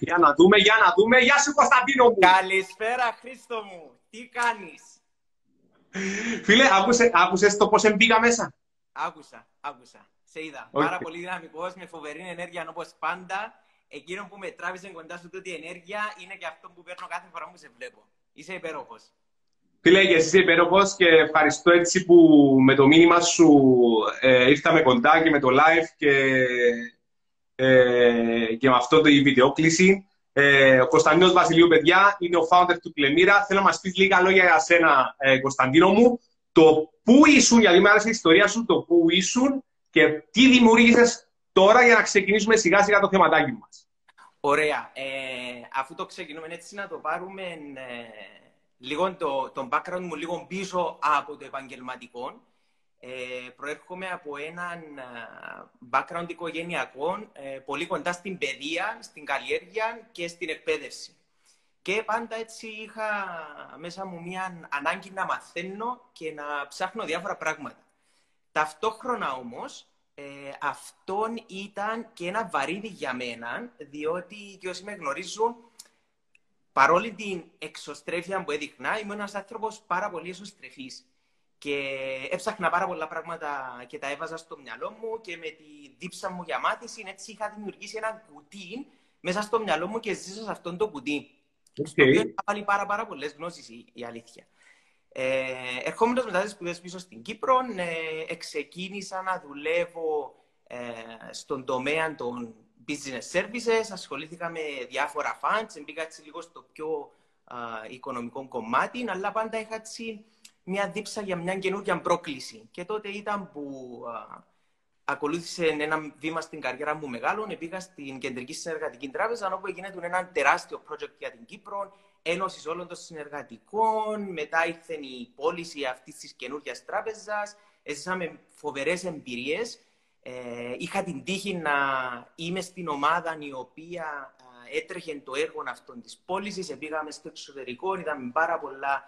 Για να δούμε, για να δούμε. Γεια σου Κωνσταντίνο μου. Καλησπέρα Χρήστο μου. Τι κάνεις; Φίλε, άκουσε, άκουσες το πώς μπήκα μέσα; Άκουσα, άκουσα. Σε είδα. Okay. Πάρα πολύ δυναμικός, με φοβερή ενέργεια, όπως πάντα. Εκείνο που με τράβησε κοντά σου τούτη ενέργεια είναι και αυτό που παίρνω κάθε φορά που σε βλέπω. Είσαι υπέροχος. Φίλε, και εσύ είσαι υπέροχος και ευχαριστώ έτσι που με το μήνυμα σου ε, ήρθαμε κοντά και με το live και, ε, και με αυτό το βιντεόκληση. Ε, ο Κωνσταντίνος Βασιλείου, παιδιά, είναι ο founder του Κλεμήρα. Θέλω να μας πεις λίγα λόγια για σένα, ε, Κωνσταντίνο μου. Το πού ήσουν, γιατί μου άρεσε η ιστορία σου, το πού ήσουν και τι δημιούργησες τώρα για να ξεκινήσουμε σιγά σιγά το θεματάκι μας. Ωραία. Ε, αφού το ξεκινούμε έτσι να το πάρουμε λίγο το, το background μου λίγο πίσω από το επαγγελματικό. Ε, προέρχομαι από έναν background οικογενειακό, ε, πολύ κοντά στην παιδεία, στην καλλιέργεια και στην εκπαίδευση. Και πάντα έτσι είχα μέσα μου μια ανάγκη να μαθαίνω και να ψάχνω διάφορα πράγματα. Ταυτόχρονα όμως, ε, αυτόν ήταν και ένα βαρύδι για μένα, διότι και όσοι με γνωρίζουν, παρόλη την εξωστρέφεια που έδειχνα, ήμουν ένας άνθρωπος πάρα πολύ εσωστρεφής. Και έψαχνα πάρα πολλά πράγματα και τα έβαζα στο μυαλό μου και με τη δίψα μου για μάθηση έτσι είχα δημιουργήσει ένα κουτί μέσα στο μυαλό μου και ζήσα σε αυτόν το κουτί. Okay. Στο οποίο είχα βάλει πάρα, πάρα πολλές γνώσεις, η, αλήθεια. Ε, ερχόμενος μετά τις σπουδές πίσω στην Κύπρο, ε, ξεκίνησα να δουλεύω ε, στον τομέα των business services, ασχολήθηκα με διάφορα funds, μπήκα έτσι λίγο στο πιο α, οικονομικό κομμάτι, αλλά πάντα είχα έτσι μια δίψα για μια καινούργια πρόκληση. Και τότε ήταν που α, ακολούθησε ένα βήμα στην καριέρα μου μεγάλο, πήγα στην Κεντρική Συνεργατική Τράπεζα, όπου έγινε ένα τεράστιο project για την Κύπρο, ένωσης όλων των συνεργατικών, μετά ήρθε η πώληση αυτής της καινούργιας τράπεζας, έζησαμε φοβερές εμπειρίες ε, είχα την τύχη να είμαι στην ομάδα η οποία ε, έτρεχε το έργο αυτών της πώλησης. Πήγαμε στο εξωτερικό, είδαμε πάρα πολλά α,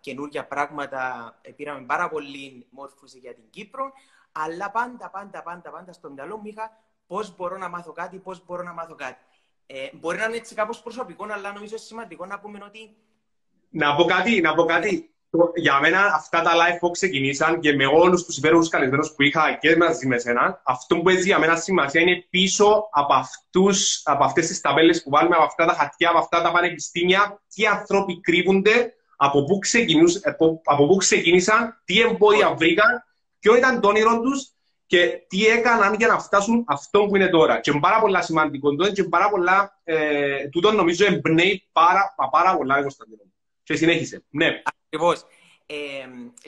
καινούργια πράγματα, ε, πήραμε πάρα πολύ μόρφωση για την Κύπρο, αλλά πάντα, πάντα, πάντα, πάντα στο μυαλό μου είχα πώς μπορώ να μάθω κάτι, πώς μπορώ να μάθω κάτι. Ε, μπορεί να είναι έτσι κάπως προσωπικό, αλλά νομίζω σημαντικό να πούμε ότι... Να πω κάτι, να πω κάτι για μένα αυτά τα live που ξεκινήσαν και με όλους τους υπέροχους καλεσμένους που είχα και μαζί με σένα, αυτό που έχει για μένα σημασία είναι πίσω από, αυτούς, από αυτές τις ταμπέλες που βάλουμε, από αυτά τα χαρτιά, από αυτά τα πανεπιστήμια, τι άνθρωποι κρύβονται, από πού, από, από πού ξεκίνησαν, τι εμπόδια βρήκαν, ποιο ήταν το όνειρο τους και τι έκαναν για να φτάσουν αυτό που είναι τώρα. Και είναι πάρα πολλά σημαντικό και πάρα πολλά, ε, τούτο νομίζω εμπνέει πάρα, πάρα πολλά, Κωνσταντίνο. Και συνέχισε. Ναι. Ακριβώς. Ε,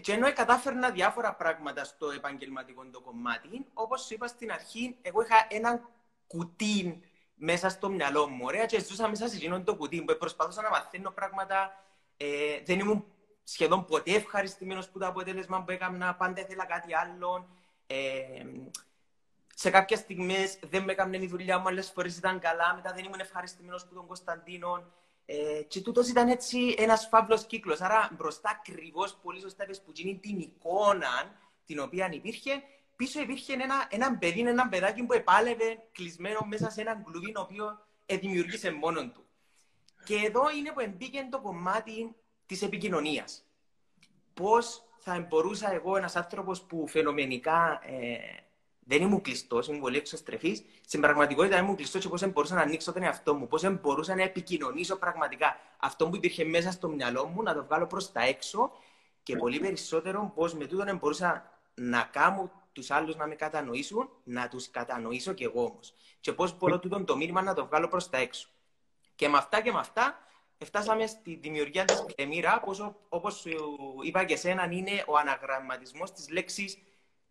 και ενώ κατάφερνα διάφορα πράγματα στο επαγγελματικό το κομμάτι, όπως σου είπα στην αρχή, εγώ είχα ένα κουτί μέσα στο μυαλό μου. Ωραία, και ζούσα μέσα σε εκείνο το κουτί που προσπαθούσα να μαθαίνω πράγματα. Ε, δεν ήμουν σχεδόν ποτέ ευχαριστημένος που το αποτέλεσμα που έκανα. Πάντα ήθελα κάτι άλλο. Ε, σε κάποιες στιγμές δεν με έκανε η δουλειά μου, άλλες φορές ήταν καλά. Μετά δεν ήμουν ευχαριστημένος που τον Κωνσταντίνο. Ε, και τούτος ήταν έτσι ένας φαύλος κύκλος. Άρα μπροστά ακριβώς πολύ σωστά είπες που γίνει την εικόνα την οποία υπήρχε, πίσω υπήρχε ένα, ένα παιδί, ένα παιδάκι που επάλευε κλεισμένο μέσα σε έναν κλουβί, το οποίο δημιουργήσε μόνο του. Και εδώ είναι που εμπήκε το κομμάτι της επικοινωνίας. Πώς θα μπορούσα εγώ, ένας άνθρωπος που φαινομενικά ε, δεν ήμουν κλειστός, ήμουν πολύ εξωστρεφής. Στην πραγματικότητα ήμουν κλειστός και πώς μπορούσα να ανοίξω τον εαυτό μου, πώς μπορούσα να επικοινωνήσω πραγματικά αυτό που υπήρχε μέσα στο μυαλό μου, να το βγάλω προς τα έξω και πολύ περισσότερο πώς με τούτον μπορούσα να κάνω τους άλλους να με κατανοήσουν, να τους κατανοήσω κι εγώ όμως. Και πώς μπορώ τούτον το μήνυμα να το βγάλω προς τα έξω. Και με αυτά και με αυτά φτάσαμε στη δημιουργία της Εμμύρα, όπως είπα και εσένα, είναι ο αναγραμματισμός της λέξης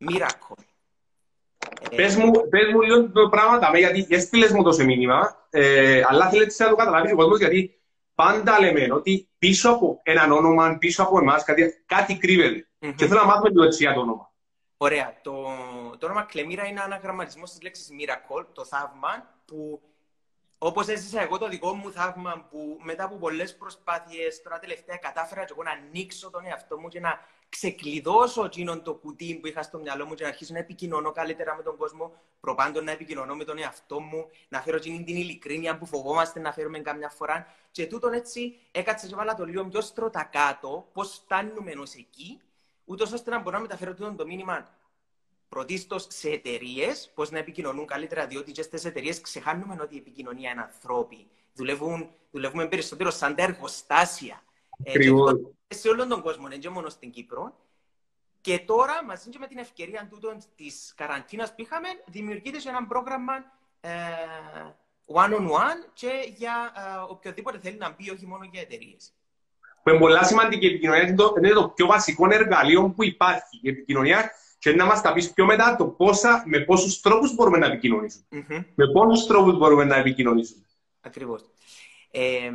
miracle. Πες μου, πες μου λίγο το πράγμα, γιατί έστειλες μου το σε μήνυμα, ε, αλλά θέλετε να το καταλάβεις ο κόσμος, γιατί πάντα λέμε ότι πίσω από έναν όνομα, πίσω από εμάς, κάτι, κάτι κρύβεται. Mm-hmm. Και θέλω να μάθουμε λίγο έτσι για το όνομα. Ωραία. Το, το όνομα Κλεμήρα είναι αναγραμματισμός της λέξης miracle, το θαύμα, που όπως έζησα εγώ το δικό μου θαύμα, που μετά από πολλές προσπάθειες, τώρα τελευταία κατάφερα και εγώ να ανοίξω τον εαυτό μου και να ξεκλειδώσω εκείνον το κουτί που είχα στο μυαλό μου και να αρχίσω να επικοινωνώ καλύτερα με τον κόσμο, προπάντων να επικοινωνώ με τον εαυτό μου, να φέρω εκείνη την ειλικρίνεια που φοβόμαστε να φέρουμε καμιά φορά. Και τούτον έτσι έκατσα και βάλα το λίγο πιο στρώτα κάτω, πώς φτάνουμε ενός εκεί, ούτως ώστε να μπορώ να μεταφέρω τούτο το μήνυμα πρωτίστως σε εταιρείες, πώς να επικοινωνούν καλύτερα, διότι και στις εταιρείες ξεχάνουμε ότι η επικοινωνία είναι ανθρώποι. Δουλεύουν, δουλεύουμε περισσότερο σαν τα εργοστάσια. Ε, σε όλον τον κόσμο, δεν μόνο στην Κύπρο. Και τώρα, μαζί με την ευκαιρία της καραντίνας που είχαμε, δημιουργείται ένα πρόγραμμα ε, one-on-one και για ε, οποιοδήποτε θέλει να μπει, όχι μόνο για εταιρείες. Που είναι πολύ σημαντική η επικοινωνία, είναι το, είναι το πιο βασικό εργαλείο που υπάρχει. Η επικοινωνία και να μας τα πεις πιο μετά το πόσα, με πόσους τρόπους μπορούμε να επικοινωνήσουμε. Mm-hmm. Με πόσους τρόπους μπορούμε να επικοινωνήσουμε. Ακριβώς. Ε,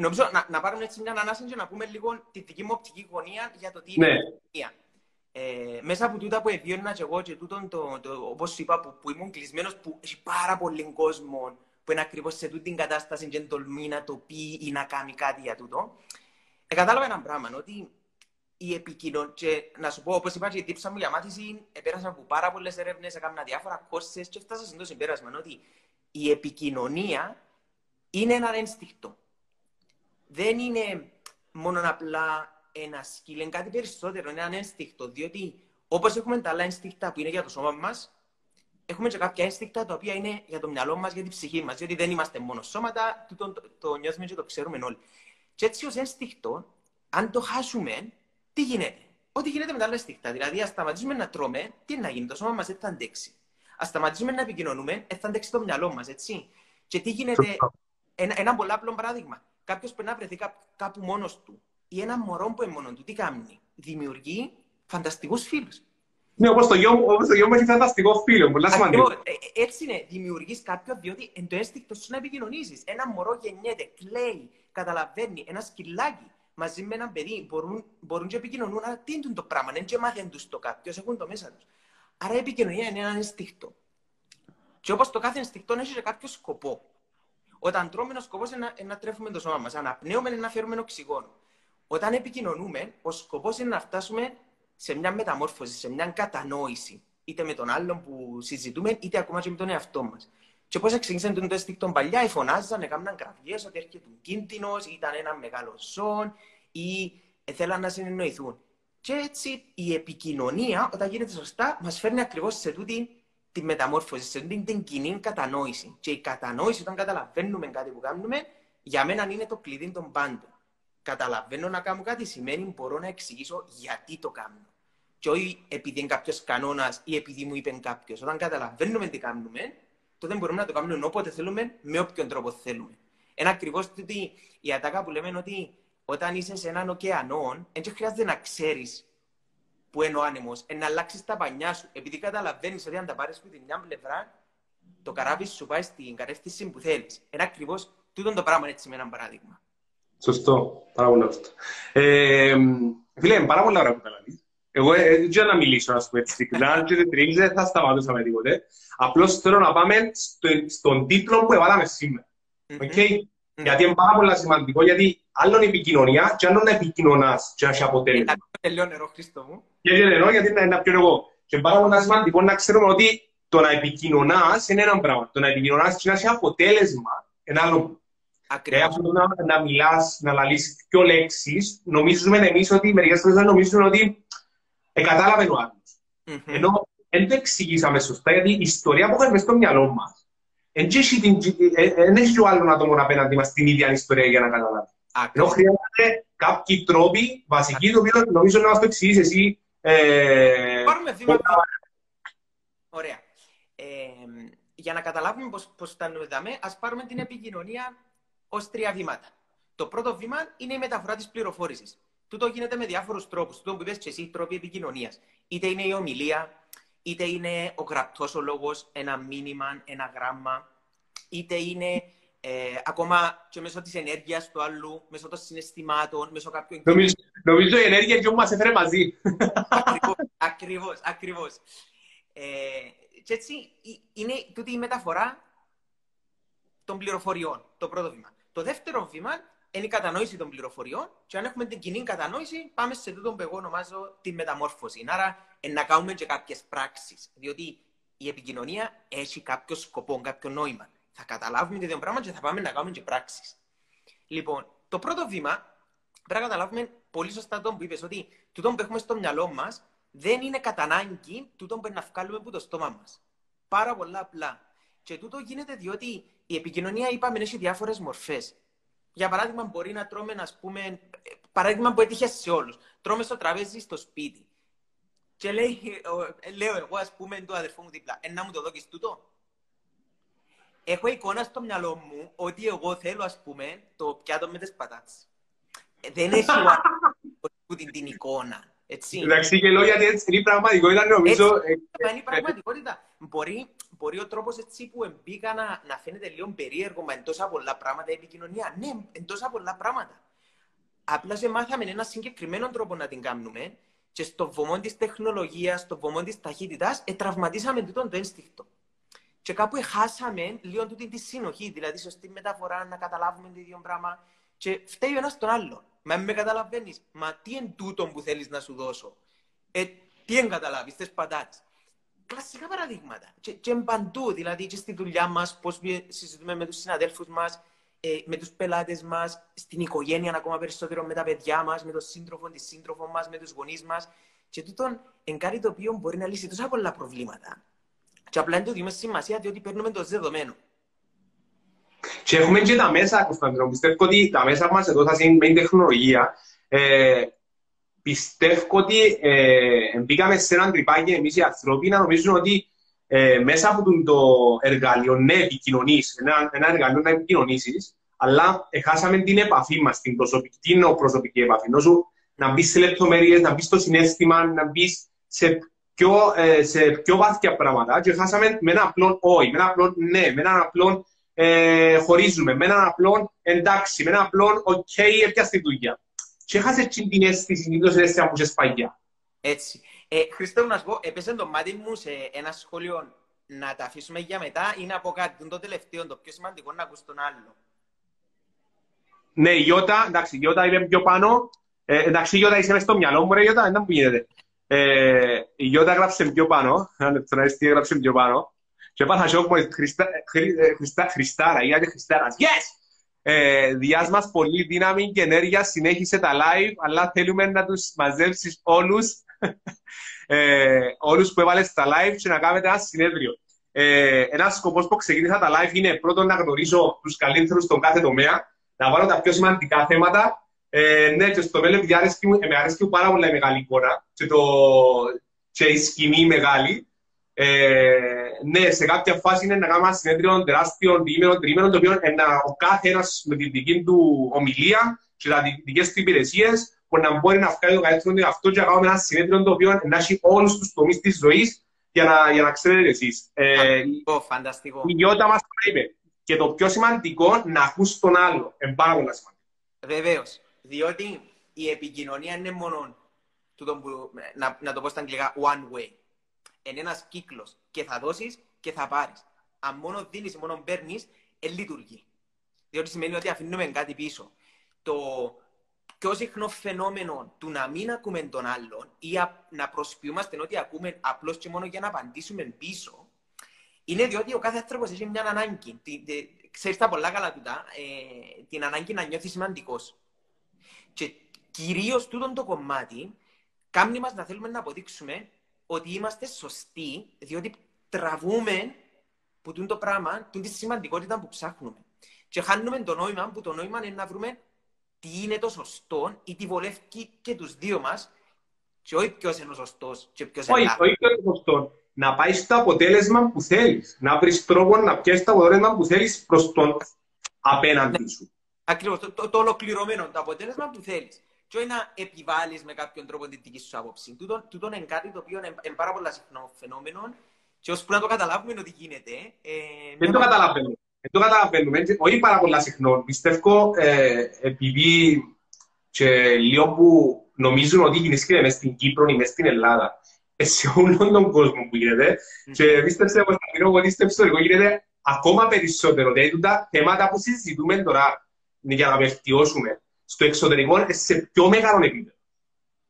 νομίζω να, να πάρουμε έτσι μια ανάσα και να πούμε λίγο τη δική μου οπτική γωνία για το τι είναι ναι. η επικοινωνία. Ε, μέσα από τούτα που εβίωνα και εγώ και τούτον, το, το, όπως είπα, που, που ήμουν κλεισμένος, που έχει πάρα πολύ κόσμο που είναι ακριβώς σε τούτη την κατάσταση και τολμή να το πει ή να κάνει κάτι για τούτο. Ε, κατάλαβα ένα πράγμα, ότι η επικοινωνία. Και να σου πω, όπως είπα, και η τύψα μου για μάθηση, επέρασα από πάρα πολλές έρευνες, έκανα διάφορα κόρσε και φτάσα στο συμπέρασμα ότι η επικοινωνία είναι ένα ένστικτο. Δεν είναι μόνο απλά ένα σκύλ, είναι κάτι περισσότερο, είναι ένα ένστικτο. Διότι όπως έχουμε τα άλλα ένστικτα που είναι για το σώμα μας, έχουμε και κάποια ένστικτα τα οποία είναι για το μυαλό μας, για την ψυχή μας. Διότι δεν είμαστε μόνο σώματα, το, το, το νιώθουμε και το ξέρουμε όλοι. Και έτσι ως ένστικτο, αν το χάσουμε, τι γίνεται; Ό,τι γίνεται με τα άλλα στοιχεία. Δηλαδή, ας σταματήσουμε να τρώμε, τι να γίνει, το σώμα μας δεν θα αντέξει. Α σταματήσουμε να επικοινωνούμε, δεν θα αντέξει το μυαλό μας, έτσι. Και τι γίνεται. Ένα, ένα πολύ απλό παράδειγμα. Κάποιος πρέπει να βρεθεί κάπου, κάπου μόνος του ή ένα μωρό που είναι μόνο του, τι κάνει; Δημιουργεί φανταστικούς φίλους. Ναι, όπως το γιο μου, όπως το γιο μου έχει φανταστικό φίλο, πολύ σημαντικό. Ε, ε, έτσι είναι, δημιουργείς κάποιον διότι εν το αίσθηκτο σου να επικοινωνήσεις. Ένα μωρό γεννιέται, κλαίει, καταλαβαίνει, ένα σκυλάκι μαζί με ένα παιδί μπορούν, μπορούν και επικοινωνούν, αλλά τι είναι το πράγμα, δεν και μάθουν τους το κάποιος, έχουν το μέσα τους. Άρα η επικοινωνία είναι ένα ενστικτό. Και όπως το κάθε ενστικτό έχει και κάποιο σκοπό. Όταν τρώμε, ο σκοπό είναι, είναι να τρέφουμε το σώμα μας. Αναπνέουμε είναι να φέρουμε οξυγόνο. Όταν επικοινωνούμε, ο σκοπός είναι να φτάσουμε σε μια μεταμόρφωση, σε μια κατανόηση. Είτε με τον άλλον που συζητούμε, είτε ακόμα και με τον εαυτό μας. Και πώς εξήγησαν τον τεστίκτον παλιά, φωνάζαν, έκαναν κραυγές ότι έρχεται κίνδυνος, ήταν ένα μεγάλο ζώο ή θέλαν να συνεννοηθούν. Και έτσι η επικοινωνία, όταν γίνεται σωστά, μας φέρνει ακριβώς σε τούτη τη μεταμόρφωση, σε τούτη την κοινή κατανόηση. Και η κατανόηση, όταν καταλαβαίνουμε κάτι που κάνουμε, για μένα είναι το κλειδί των πάντων. Καταλαβαίνω να κάνω κάτι σημαίνει μπορώ να εξηγήσω γιατί το κάνω. Και όχι επειδή είναι κάποιος κανόνας ή επειδή μου είπε κάποιος. Όταν καταλαβαίνουμε τι κάνουμε, τότε μπορούμε να το κάνουμε όποτε θέλουμε, με όποιον τρόπο θέλουμε. Είναι ακριβώς ότι η ατάκα που λέμε ότι όταν είσαι σε έναν ωκεανό, δεν χρειάζεται να ξέρεις που είναι ο άνεμος, να αλλάξεις τα πανιά σου. Επειδή καταλαβαίνεις ότι αν τα πάρεις από την μια πλευρά, το καράβι σου πάει στην κατεύθυνση που θέλεις. Είναι ακριβώς τούτο το πράγμα έτσι με ένα παράδειγμα. Σωστό. Πάρα πολύ αυτό. Ε, φίλε, πάρα πολύ ωραία που τα εγώ δεν ε, ξέρω να μιλήσω, να σου πω έτσι. Αν και δεν δεν θα σταματούσα με τίποτε. Απλώς θέλω να πάμε στο, στον τίτλο που έβαλαμε σήμερα. Okay? Γιατί είναι πάρα πολύ σημαντικό, γιατί άλλον η επικοινωνία και άλλον να επικοινωνάς και να έχει αποτέλεσμα. Τελειώ νερό, Χρήστο μου. Γιατί νερό, γιατί είναι να πιω εγώ. Και είναι πάρα πολύ σημαντικό να ξέρουμε ότι το να επικοινωνάς είναι ένα πράγμα. Το να επικοινωνάς και να έχει αποτέλεσμα είναι άλλο Ακριβώς. Ε, αυτό να, να μιλάς, να λαλείς πιο λέξεις, νομίζουμε εμείς ότι μερικές φορές νομίζουμε ότι ε, κατάλαβε ο άλλος. Mm-hmm. Ενώ δεν το εξηγήσαμε σωστά, γιατί η ιστορία που έχουμε στο μυαλό μας δεν έχει ο άλλος άτομος απέναντι μας την ίδια ιστορία για να καταλάβει. Ενώ χρειάζεται κάποιοι τρόποι βασικοί, το οποίο νομίζω να μας το εξηγήσει εσύ. Ε, Πάρουμε βήμα. Ωραία. Ε, για να καταλάβουμε πώς, πώς φτάνουμε εδώ, ας πάρουμε την επικοινωνία ως τρία βήματα. Το πρώτο βήμα είναι η μεταφορά της πληροφόρησης. Τούτο γίνεται με διάφορους τρόπους. Τούτο που είπες και εσύ, τρόποι επικοινωνίας. Είτε είναι η ομιλία, είτε είναι ο γραπτός ο λόγος, ένα μήνυμα, ένα γράμμα, είτε είναι ε, ακόμα και μέσω της ενέργειας του άλλου, μέσω των συναισθημάτων, μέσω κάποιων. Νομίζω, νομίζω η ενέργεια και μα έφερε μαζί. Ακριβώς, ακριβώς. Ε, και έτσι είναι τούτη η μεταφορά των πληροφοριών, το πρώτο βήμα. Το δεύτερο βήμα είναι η κατανόηση των πληροφοριών και αν έχουμε την κοινή κατανόηση, πάμε σε τούτο που εγώ ονομάζω τη μεταμόρφωση. Άρα, να κάνουμε και κάποιες πράξεις. Διότι η επικοινωνία έχει κάποιο σκοπό, κάποιο νόημα. Θα καταλάβουμε δύο πράγματα και θα πάμε να κάνουμε και πράξεις. Λοιπόν, το πρώτο βήμα πρέπει να καταλάβουμε πολύ σωστά το που είπες, ότι τούτο που έχουμε στο μυαλό μας δεν είναι κατά ανάγκη τούτο που να βγάλουμε από το στόμα μας. Πάρα πολλά απλά. Και τούτο γίνεται διότι η επικοινωνία, είπαμε, έχει διάφορες μορφές. Για παράδειγμα, μπορεί να τρώμε, α πούμε, παράδειγμα που έτυχε σε όλους. Τρώμε στο τραπέζι στο σπίτι. Και λέει, λέω εγώ, ας πούμε, του αδερφού μου δίπλα, «Ε, να μου το δώσει τούτο. Έχω εικόνα στο μυαλό μου ότι εγώ θέλω, ας πούμε, το πιάτο με τις πατάτες. Ε, δεν έχει την, την εικόνα. Έτσι. Εντάξει, και λέω γιατί έτσι είναι η πραγματικότητα, νομίζω. Έτσι, είναι η πραγματικότητα. Μπορεί, μπορεί ο τρόπος έτσι που μπήκα να, να φαίνεται λίγο περίεργο, μα εντό πολλά πράγματα η επικοινωνία. Ναι, εντό πολλά πράγματα. Απλά σε μάθαμε ένα συγκεκριμένο τρόπο να την κάνουμε και στο βωμό της τεχνολογίας, στο βωμό της ταχύτητας, ετραυματίσαμε τούτο το ένστικτο. Και κάπου χάσαμε λίγο τούτη τη συνοχή, δηλαδή σωστή μεταφορά, να καταλάβουμε το ίδιο πράγμα. Και φταίει ο ένας τον άλλο. Μα με καταλαβαίνεις, μα τι είναι τούτο που θέλεις να σου δώσω; Ε, τι εν καταλάβεις, θες πατάτε. Κλασικά παραδείγματα. Και, και παντού, δηλαδή και στη δουλειά μας, πώς συζητούμε με τους συναδέλφους μας, ε, με τους πελάτες μας, στην οικογένεια ακόμα περισσότερο με τα παιδιά μας, με τον σύντροφο, τη σύντροφο μας, με τους γονείς μας. Και τούτο είναι κάτι το οποίο μπορεί να λύσει τόσα πολλά προβλήματα. Και απλά είναι το δούμε σημασία διότι παίρνουμε το δεδομένο. Και έχουμε και τα μέσα, Κωνσταντινό. Πιστεύω ότι τα μέσα μας εδώ θα είναι με την τεχνολογία. Ε, πιστεύω ότι ε, μπήκαμε σε έναν τρυπάκι εμείς οι άνθρωποι να νομίζουν ότι ε, μέσα από το εργαλείο ναι επικοινωνείς, ένα, ένα εργαλείο να επικοινωνήσεις, αλλά χάσαμε την επαφή μας, την προσωπική, την προσωπική επαφή. Νόσο να μπεις σε λεπτομέρειες, να μπεις στο συνέστημα, να μπεις σε πιο, ε, σε πιο βάθια πράγματα και χάσαμε με ένα απλό όχι, με ένα απλό ναι, με ένα απλό ε, χωρίζουμε, με έναν απλό εντάξει, με έναν απλό OK, okay, έπιασε τη δουλειά. Και έχασε την αίσθηση, την αίσθηση που είσαι παγιά. Έτσι. Ε, Χριστό, να σου πω, έπεσε το μάτι μου σε ένα σχόλιο να τα αφήσουμε για μετά ή να πω κάτι, το τελευταίο, το πιο σημαντικό, να ακούς τον άλλο. Ναι, η Ιώτα, εντάξει, η Ιώτα είμαι πιο πάνω. Ε, εντάξει, η Ιώτα είσαι μέσα στο μυαλό μου, ρε Ιώτα, δεν μου γίνεται. Ε, η Ιώτα γράψε πιο πάνω, αν το να τι γράψε πιο πάνω. Και έπαθα σοκ μου, Χριστάρα, ή άντε Χριστάρας, yes! Ε, διάς μας πολύ δύναμη και ενέργεια, συνέχισε τα live, αλλά θέλουμε να τους μαζέψεις όλους, ε, όλους που έβαλες στα live και να κάνετε ένα συνέδριο. Ε, ένας σκοπός που ξεκίνησα τα live είναι πρώτον να γνωρίσω τους καλύτερους στον κάθε τομέα, να βάλω τα πιο σημαντικά θέματα. Ε, ναι, και στο μέλλον, επειδή αρέσκει, με αρέσκει πάρα πολύ η μεγάλη εικόνα και, το, και η σκηνή μεγάλη. Ε, ναι, σε κάποια φάση είναι να κάνουμε ένα συνέδριο τεράστιο, διήμερο, τριήμερο, το οποίο είναι ο κάθε ένα με την δική του ομιλία και τι δικές του υπηρεσίες, που να μπορεί να βγάλει το καλύτερο του αυτό και να κάνουμε ένα συνέδριο το οποίο να έχει όλους τους τομείς της ζωής για να, για να ξέρετε εσείς. Ε, φανταστικό. Η Γιώτα μας το είπε. Και το πιο σημαντικό, να ακούς τον άλλο. Είναι πάρα πολύ σημαντικό. Βεβαίως. Διότι η επικοινωνία είναι μόνο, να, να το πω στα αγγλικά, one way είναι ένας κύκλος και θα δώσεις και θα πάρεις. Αν μόνος δίνεις ή μόνο παίρνεις, δεν λειτουργεί. Διότι σημαίνει ότι αφήνουμε κάτι πίσω. Το πιο συχνό φαινόμενο του να μην ακούμε τον άλλον ή να προσποιούμαστε ότι ακούμε απλώς και μόνο για να απαντήσουμε πίσω, είναι διότι ο κάθε άνθρωπος έχει μια ανάγκη. Ξέρεις τα πολλά καλά τούτα, ε, την ανάγκη να νιώθεις σημαντικός. Και κυρίως τούτο το κομμάτι κάνει μας να θέλουμε να αποδείξουμε ότι είμαστε σωστοί, διότι τραβούμε που το πράγμα, την τη σημαντικότητα που ψάχνουμε. Και χάνουμε το νόημα, που το νόημα είναι να βρούμε τι είναι το σωστό ή τι βολεύει και τους δύο μας και όχι ποιος είναι ο σωστός και ποιος είναι Όχι, όχι ποιος είναι ο σωστός. Να πάει στο αποτέλεσμα που θέλεις. Να βρεις τρόπο να πιέσεις το αποτέλεσμα που θέλεις προς τον απέναντι ναι. σου. Ακριβώς, το, το, το ολοκληρωμένο, το αποτέλεσμα που θέλεις και όχι να επιβάλλει με κάποιον τρόπο την δική σου άποψη. Τούτο, τούτο είναι κάτι το οποίο είναι πάρα πολύ συχνό φαινόμενο και ώσπου να το καταλάβουμε ότι γίνεται. Ε, δεν το καταλαβαίνουμε. Δεν το καταλαβαίνουμε. Όχι πάρα πολύ συχνό. Πιστεύω ε, επειδή και λίγο που νομίζουν ότι γίνεται μέσα στην Κύπρο ή μέσα στην Ελλάδα, ε, σε όλον τον κόσμο που γίνεται. Mm. Και πίστεψε ότι στο ιστορικό γίνεται ακόμα περισσότερο. Δηλαδή, τα θέματα που συζητούμε τώρα για να βελτιώσουμε στο εξωτερικό σε πιο μεγάλο επίπεδο.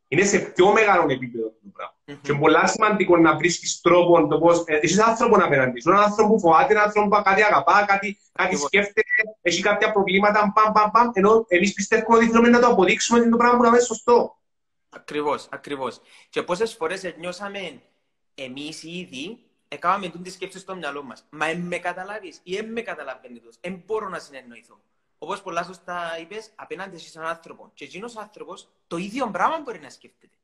Είναι σε πιο μεγάλο επίπεδο το πράγμα. Mm-hmm. Και είναι πολύ σημαντικό να βρίσκεις τρόπο το πώς. Ε, εσύ άνθρωπος απέναντι σου. Ένα άνθρωπο που φοβάται, ένα άνθρωπο που κάτι αγαπά, κάτι, κάτι σκέφτεται, έχει κάποια προβλήματα, παμ, παμ, παμ. Ενώ εμείς πιστεύουμε ότι θέλουμε να το αποδείξουμε ότι το πράγμα που είναι σωστό. Ακριβώς, ακριβώς. Και πόσες φορές νιώσαμε εμείς ήδη έκαναμε τη σκέψη στο μυαλό μας. Μα εν με καταλάβεις ή εν με καταλαβαίνεις τόσο. Εν μπορώ να συνεννοηθώ. Όπως πολλά σωστά είπες, απέναντι σε έναν άνθρωπο. Και εκείνος ο άνθρωπος το ίδιο πράγμα μπορεί να σκέφτεται.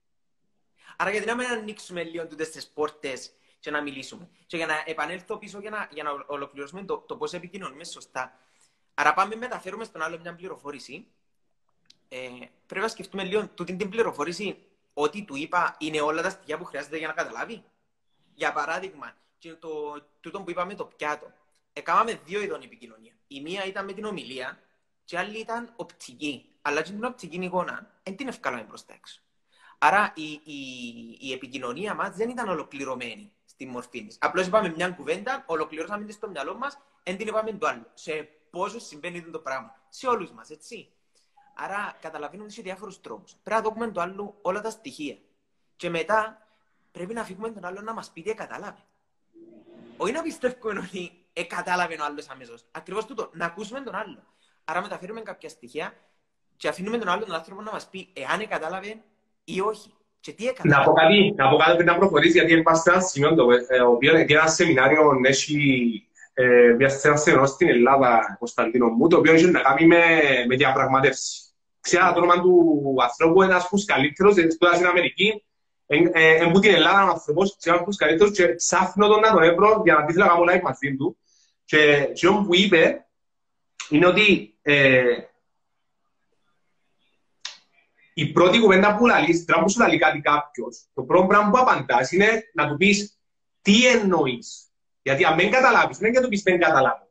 Άρα γιατί να μην ανοίξουμε λίγο τούτες τις πόρτες και να μιλήσουμε. Και για να επανέλθω πίσω για να, για να ολοκληρώσουμε το, το πώς επικοινωνούμε σωστά. Άρα πάμε μεταφέρουμε στον άλλο μια πληροφόρηση. Ε, πρέπει να σκεφτούμε λίγο τούτη την πληροφόρηση ότι του είπα είναι όλα τα στοιχεία που χρειάζεται για να καταλάβει. Για παράδειγμα, το, τούτο που είπαμε το πιάτο. Έκαναμε δύο ειδών επικοινωνία. Η μία ήταν με την ομιλία και η άλλη ήταν οπτική. Αλλά και την οπτική εικόνα δεν την ευκάλαμε προς τα έξω. Άρα η, η, η επικοινωνία μας δεν ήταν ολοκληρωμένη στη μορφή της. Απλώς είπαμε μια κουβέντα, ολοκληρώσαμε τη στο μυαλό μας, δεν την είπαμε το άλλο. Σε πόσο συμβαίνει το πράγμα. Σε όλους μας, έτσι. Άρα καταλαβαίνουμε σε διάφορους τρόπους. Πρέπει να δούμε το άλλο όλα τα στοιχεία. Και μετά πρέπει να αφήσουμε τον άλλο να μας πει τι κατάλαβε. Όχι να πιστεύουμε ότι ε, κατάλαβε ο άλλος αμέσως. Ακριβώς τούτο, να ακούσουμε τον άλλο. Άρα μεταφέρουμε κάποια στοιχεία και αφήνουμε τον άλλο τον άνθρωπο να μας πει εάν κατάλαβε ή όχι. Και τι έκανε. Να πω κάτι, να πω κάτι πριν να προχωρήσει, γιατί υπάρχει ένα σημείο το ε, οποίος είναι ένα σεμινάριο έχει ε, μια στενός στην Ελλάδα, Κωνσταντίνο μου, το οποίο έχει να κάνει με, με διαπραγματεύσεις. Ξέρω το όνομα του ανθρώπου, ένας από του καλύτερου, τώρα στην Αμερική, Εμπού την Ελλάδα ο άνθρωπος, ξέρω από τους καλύτερους και ψάχνω τον να τον έβρω για να θέλω να κάνω live μαζί του. Και αυτό που είπε είναι ότι ε, η πρώτη κουβέντα που λαλείς, τώρα που σου λαλεί κάτι κάποιος, το πρώτο πράγμα που απαντάς είναι να του πεις τι εννοείς; Γιατί αν δεν καταλάβεις, δεν είναι για το πεις δεν καταλάβω.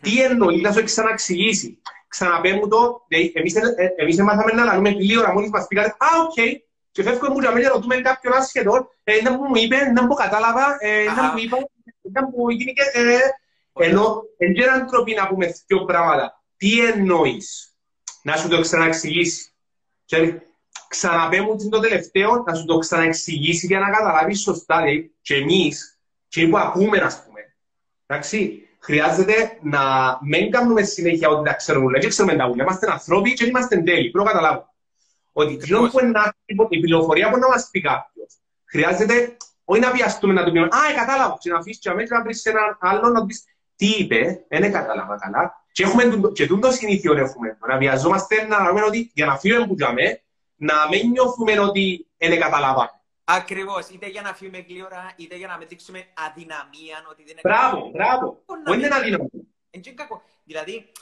Τι εννοείς, να σου ξαναξηγήσει. Ξαναπέ το, εμείς, ε, εμείς μάθαμε να λαλούμε λίγη ώρα μόλις μας πήγατε, α, οκ, και φεύγουμε μου για να ρωτούμε κάποιον άσχετο, ένα που μου είπε, ένα που κατάλαβα, ένα που είπα, ένα που γίνηκε, ενώ δεν είναι τρόποι να πούμε δύο πράγματα. Τι εννοείς, να σου το ξαναξηγήσει. Και ξαναπέ μου το τελευταίο, να σου το ξαναεξηγήσει για να καταλάβεις σωστά. Δηλαδή, και εμείς, και που ακούμε, ας πούμε. Εντάξει, χρειάζεται να μην κάνουμε συνέχεια ότι τα ξέρουμε όλα. Και ξέρουμε τα ούλα. Είμαστε ανθρώποι και είμαστε τέλειοι. Πρέπει να καταλάβουμε. Ότι κοινό που είναι η πληροφορία που να μας πει κάποιος. Χρειάζεται όχι να βιαστούμε να του πούμε «Α, ε, κατάλαβα» και να αφήσεις και να βρεις έναν άλλο να του πεις «Τι είπε, δεν κατάλαβα καλά» και, έχουμε, και τούτο συνήθειο έχουμε. Να βιαζόμαστε να λέμε ότι για να φύγουμε που τζαμε, να μην νιώθουμε ότι δεν καταλάβαμε. Ακριβώς. Είτε για να φύγουμε γλύωρα, είτε για να μην δείξουμε αδυναμία. Ότι δεν είναι μπράβο, μπράβο. Δεν είναι αδυναμία. Δηλαδή,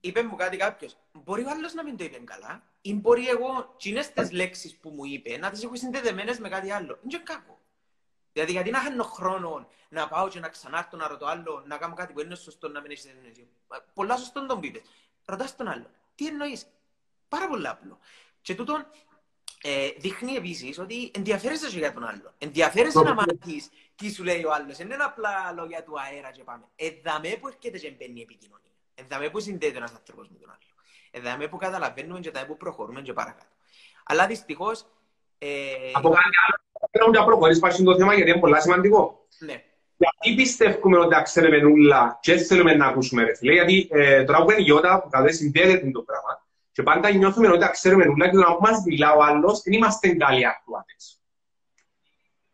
είπε μου κάτι κάποιος. Μπορεί ο άλλος να μην το είπε καλά, ή μπορεί εγώ, τσινέ τι λέξεις που μου είπε, να τις έχω συνδεδεμένες με κάτι άλλο. Είναι κακό. Δηλαδή, γιατί να χάνω χρόνο να πάω και να ξανάρθω να ρωτώ άλλο, να κάνω κάτι που είναι σωστό να μην έχεις συνδεδεμένε. Πολλά σωστό τον πει. Ρωτάς τον άλλο. Τι εννοείς; Πάρα πολύ απλό. Και τούτο ε, δείχνει επίσης ότι ενδιαφέρεσαι για τον άλλο. Ενδιαφέρεσαι να μάθεις τι σου λέει ο άλλος. Δεν είναι απλά λόγια του αέρα και πάμε. Εδαμέ που έρχεται και μπαίνει η επικοινωνία. Εδάμε που συνδέεται ένας άνθρωπος με τον άλλο. Εδάμε που καταλαβαίνουμε και τα που προχωρούμε και παρακάτω. Αλλά δυστυχώς... Ε... Από κάτι άλλο, θέλω να προχωρήσεις πάνω στο θέμα γιατί είναι πολύ σημαντικό. Ναι. Γιατί πιστεύουμε ότι τα ξέρουμε νουλά και θέλουμε να ακούσουμε ρε φίλε, γιατί ε, τώρα που είναι η Ιώτα που κάθε συνδέεται το πράγμα και πάντα νιώθουμε ότι τα ξέρουμε νουλά και όταν μας μιλά ο άλλος δεν είμαστε καλοί ακτουάτες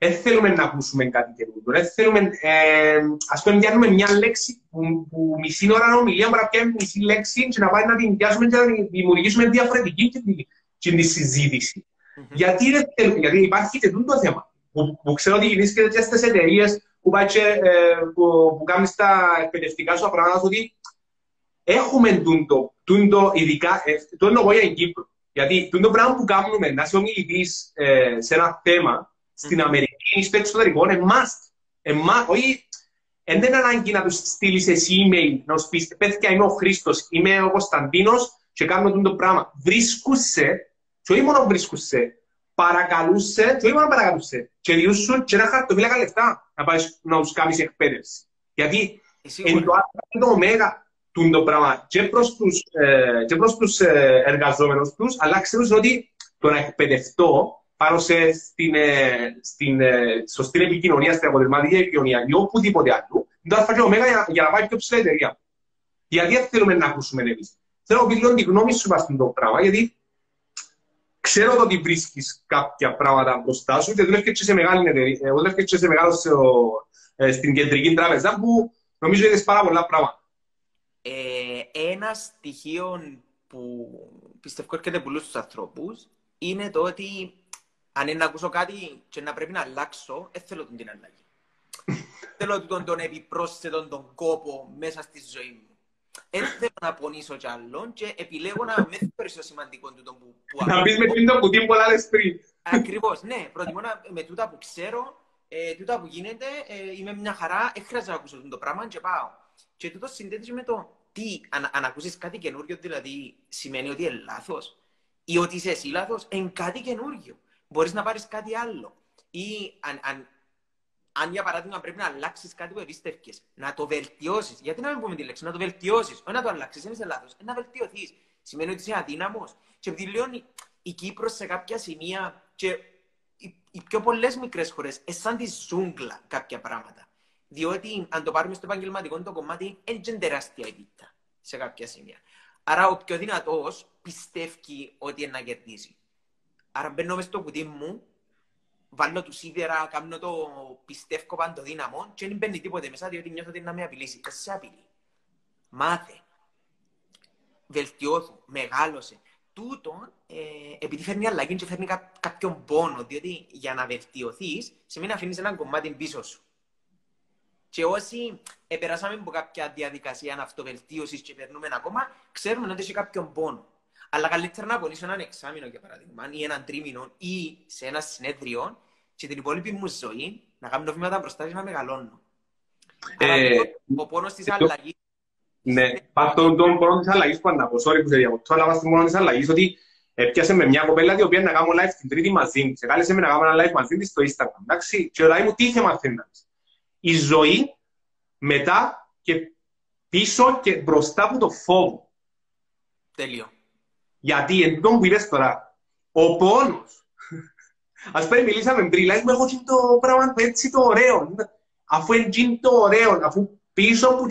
δεν θέλουμε να ακούσουμε κάτι καινούργιο. Δεν θέλουμε, ε, ας πούμε, διάνουμε μια λέξη που, που μισή ώρα ομιλία μπορεί να πιάνει μισή λέξη και να πάει να την πιάσουμε και να δημιουργήσουμε διαφορετική και τη, και τη συζήτηση. Mm-hmm. Γιατί, δεν θέλουμε, γιατί υπάρχει και το θέμα. Που, που ξέρω ότι βρίσκεται και στις εταιρείες που, πάει και, ε, που, που κάνεις τα εκπαιδευτικά σου πράγματα ότι έχουμε τούντο, τούντο ειδικά, ε, το εννοώ για την Κύπρο. Γιατί το πράγμα που κάνουμε να είσαι ομιλητής ε, σε ένα θέμα, στην Αμερική ή στο εξωτερικό είναι must. Εμά, όχι, δεν είναι ανάγκη να τους στείλεις εσύ email, να σου πεις: Πέθηκα, είμαι ο Χρήστος, είμαι ο Κωνσταντίνος και κάνω αυτό το πράγμα. Βρίσκουσε, και όχι μόνο βρίσκουσε, παρακαλούσε, και όχι μόνο παρακαλούσε, και διούσουν και ένα χαρτοφύλακα λεφτά να πάει να τους κάνεις εκπαίδευση. Γιατί είναι το, το ωμέγα τούν το πράγμα και προς τους, ε, και προς τους ε, εργαζόμενους τους, αλλά ξέρουν ότι το να εκπαιδευτώ πάνω σε, στην, ε, στην ε, σωστή επικοινωνία, στην αποτελεσματική επικοινωνία ή οπουδήποτε άλλο, είναι το αλφα και ωμέγα για, για να πάει πιο ψηλά εταιρεία. Γιατί δεν θέλουμε να ακούσουμε εμείς. Θέλω να πεις λίγο τη γνώμη σου πάνω το πράγμα, γιατί ξέρω ότι βρίσκεις κάποια πράγματα μπροστά σου και δουλεύει και σε μεγάλη εταιρεία, ε, δουλεύει και σε μεγάλο, ε, στην κεντρική τράπεζα που νομίζω είδες πάρα πολλά πράγματα. Ε, ένα στοιχείο που πιστεύω έρχεται πολλού στους ανθρώπους είναι το ότι αν είναι να ακούσω κάτι και να πρέπει να αλλάξω, δεν θέλω τον την αλλαγή. θέλω τον, τον επιπρόσθετο τον κόπο μέσα στη ζωή μου. Δεν θέλω να πονήσω κι άλλον και επιλέγω να με πιο σημαντικό του τον που, που Να πεις με την κουτί που άλλες πριν. Ακριβώς, ναι. Προτιμώ να, με τούτα που ξέρω, ε, τούτα που γίνεται, ε, είμαι μια χαρά, δεν χρειάζεται να ακούσω το πράγμα και πάω. Και τούτο συνδέεται με το τι, αν, αν ακούσεις κάτι καινούριο, δηλαδή σημαίνει ότι είναι λάθος ή ότι είσαι εσύ λάθος, είναι κάτι καινούριο. Μπορείς να πάρεις κάτι άλλο. Ή αν, αν, αν για παράδειγμα πρέπει να αλλάξεις κάτι που εμπίστευκε, να το βελτιώσεις. Γιατί να μην πούμε τη λέξη, να το βελτιώσεις. Όχι να το αλλάξεις, δεν είσαι λάθος. Να βελτιωθείς. Σημαίνει ότι είσαι αδύναμος. Και επειδή λέω η Κύπρος σε κάποια σημεία και οι, οι πιο πολλές μικρές χώρες, σαν τη ζούγκλα κάποια πράγματα. Διότι αν το πάρουμε στο επαγγελματικό το κομμάτι, είναι τεράστια η σε κάποια σημεία. Άρα ο πιο δυνατός πιστεύει ότι είναι να κερδίσει. Άρα μπαίνω μες στο κουτί μου, βάλω τους σίδερα, κάνω το πιστεύω παντοδύναμο και δεν μπαίνει τίποτε μέσα διότι νιώθω ότι να με απειλήσει. Δεν σε απειλεί. Μάθε. Βελτιώθου. Μεγάλωσε. Τούτο, ε, επειδή φέρνει αλλαγή και φέρνει κά, κάποιον πόνο, διότι για να βελτιωθείς, σημαίνει να αφήνεις ένα κομμάτι πίσω σου. Και όσοι περάσαμε από κάποια διαδικασία αυτοβελτίωσης και περνούμε ακόμα, ξέρουμε ότι έχει κάποιον πόνο. Αλλά καλύτερα να πονήσω έναν εξάμεινο, για παράδειγμα, ή έναν τρίμηνο, ή σε ένα συνέδριο, και την υπόλοιπη μου ζωή να κάνω βήματα μπροστά και να μεγαλώνω. Ε, ο πόνο τη αλλαγή. Ναι, πάνω τον πόνο τη αλλαγή που αναπώ, sorry που σε διακοπτώ, αλλά βάσει μόνο τη αλλαγή, ότι έπιασε με μια κοπέλα την οποία να κάνω live την τρίτη μαζί της. Κάλεσε με να κάνω ένα live μαζί της στο Instagram. Εντάξει, και ρωτάει μου τι είχε μαθαίνας η ζωή μετά και πίσω και μπροστά από το φόβο. Τέλειο. Γιατί εν τόν που είπες τώρα, ο πόνος. Ας πούμε μιλήσαμε πριν, λέει, έχω το πράγμα έτσι το ωραίο. Αφού είναι το ωραίο, αφού πίσω από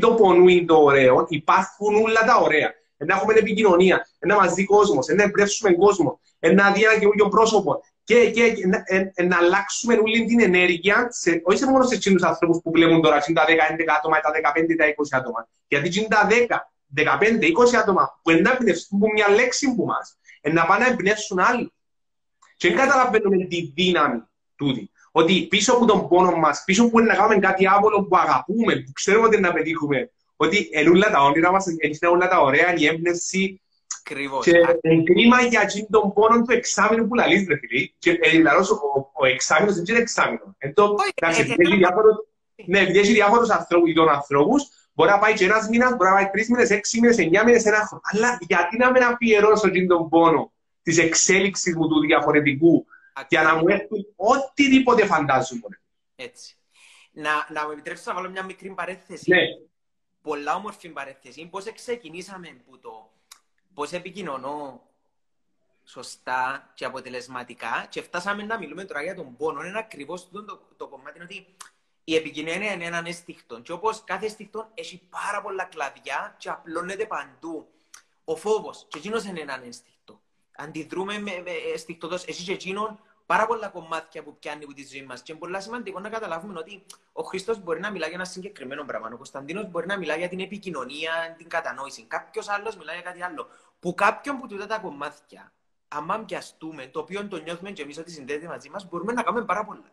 το πονού είναι το ωραίο, υπάρχουν όλα τα ωραία. Να έχουμε επικοινωνία, να μαζί κόσμος, να εμπνεύσουμε κόσμο, να δει ένα καινούργιο πρόσωπο, και, και, και να, ε, ε, να αλλάξουμε όλη την ενέργεια, σε, όχι μόνο σε εκείνους ανθρώπους που βλέπουν τώρα, είναι τα 10, 11 άτομα, τα 15, τα 20 άτομα. Γιατί είναι τα 10, 15, 20 άτομα που να εμπνεύσουν μια λέξη που μας, να πάνε να εμπνεύσουν άλλοι. Και δεν καταλαβαίνουμε τη δύναμη τούτη. Ότι πίσω από τον πόνο μας, πίσω που είναι να κάνουμε κάτι άβολο που αγαπούμε, που ξέρουμε ότι να πετύχουμε, ότι ενούλα τα όνειρα μας, είναι όλα τα ωραία, η έμπνευση, Ακριβώς. Και κρίμα για τον πόνο του εξάμεινου που λαλείς, ρε φίλε. Και δηλαδή, ο, ο εξάμεινος δεν είναι εξάμεινο. Εν το, εντάξει, επειδή έχει διάφορους ανθρώπους, τον ανθρώπους, μπορεί να πάει και ένας μήνας, μπορεί να πάει τρεις μήνες, έξι μήνες, εννιά μήνες, ένα χρόνο. Αλλά γιατί να μην αφιερώσω τον πόνο της εξέλιξης μου του διαφορετικού για να μου έρθουν οτιδήποτε φαντάζομαι. Έτσι. Να, να μου επιτρέψεις να βάλω μια μικρή παρέθεση. Ναι. Πολλά όμορφη παρέθεση. Πώς ξεκινήσαμε που το Πώς επικοινωνώ σωστά και αποτελεσματικά και φτάσαμε να μιλούμε τώρα για τον πόνο. Είναι ακριβώς το, το, το κομμάτι ότι η επικοινωνία είναι έναν αίσθηκτο. Και όπως κάθε αίσθηκτο έχει πάρα πολλά κλαδιά και απλώνεται παντού. Ο φόβος, και εκείνος είναι έναν αίσθηκτο. Αντιδρούμε με, με αισθηκτό, εσύ και εκείνον πάρα πολλά κομμάτια που πιάνει από τη ζωή μας. Και είναι πολύ σημαντικό να καταλάβουμε ότι ο Χρήστο μπορεί να μιλά για ένα συγκεκριμένο πράγμα. Ο Κωνσταντίνος μπορεί να μιλά για την επικοινωνία, την κατανόηση. Κάποιος άλλος μιλά για κάτι άλλο. Που κάποιον που τούτα τα κομμάτια, άμα πιαστούμε, το οποίο το νιώθουμε και εμείς ότι συνδέεται μαζί μας, μπορούμε να κάνουμε πάρα πολλά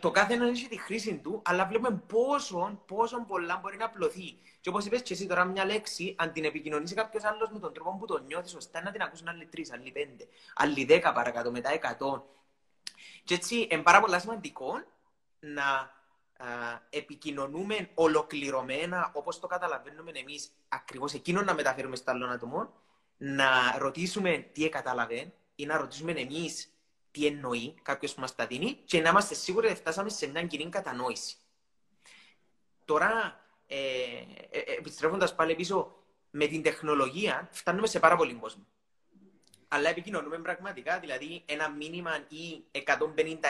το κάθε ένα έχει τη χρήση του, αλλά βλέπουμε πόσο, πόσο πολλά μπορεί να απλωθεί. Και όπως είπες και εσύ τώρα, μια λέξη, αν την επικοινωνήσει κάποιος άλλος με τον τρόπο που το νιώθεις, σωστά να την ακούσουν άλλοι τρεις, άλλοι πέντε, άλλοι δέκα παρακάτω, μετά εκατό. Και έτσι είναι πάρα πολύ σημαντικό να α, επικοινωνούμε ολοκληρωμένα, όπως το καταλαβαίνουμε εμείς, ακριβώς εκείνο να μεταφέρουμε στα άλλων ατομών, να ρωτήσουμε τι καταλαβαίνει ή να ρωτήσουμε εμείς τι εννοεί κάποιος που μας τα δίνει και να είμαστε σίγουροι ότι φτάσαμε σε μια κοινή κατανόηση. Τώρα, ε, ε, επιστρέφοντας πάλι πίσω, με την τεχνολογία φτάνουμε σε πάρα πολύ κόσμο. Αλλά επικοινωνούμε πραγματικά, δηλαδή ένα μήνυμα ή 150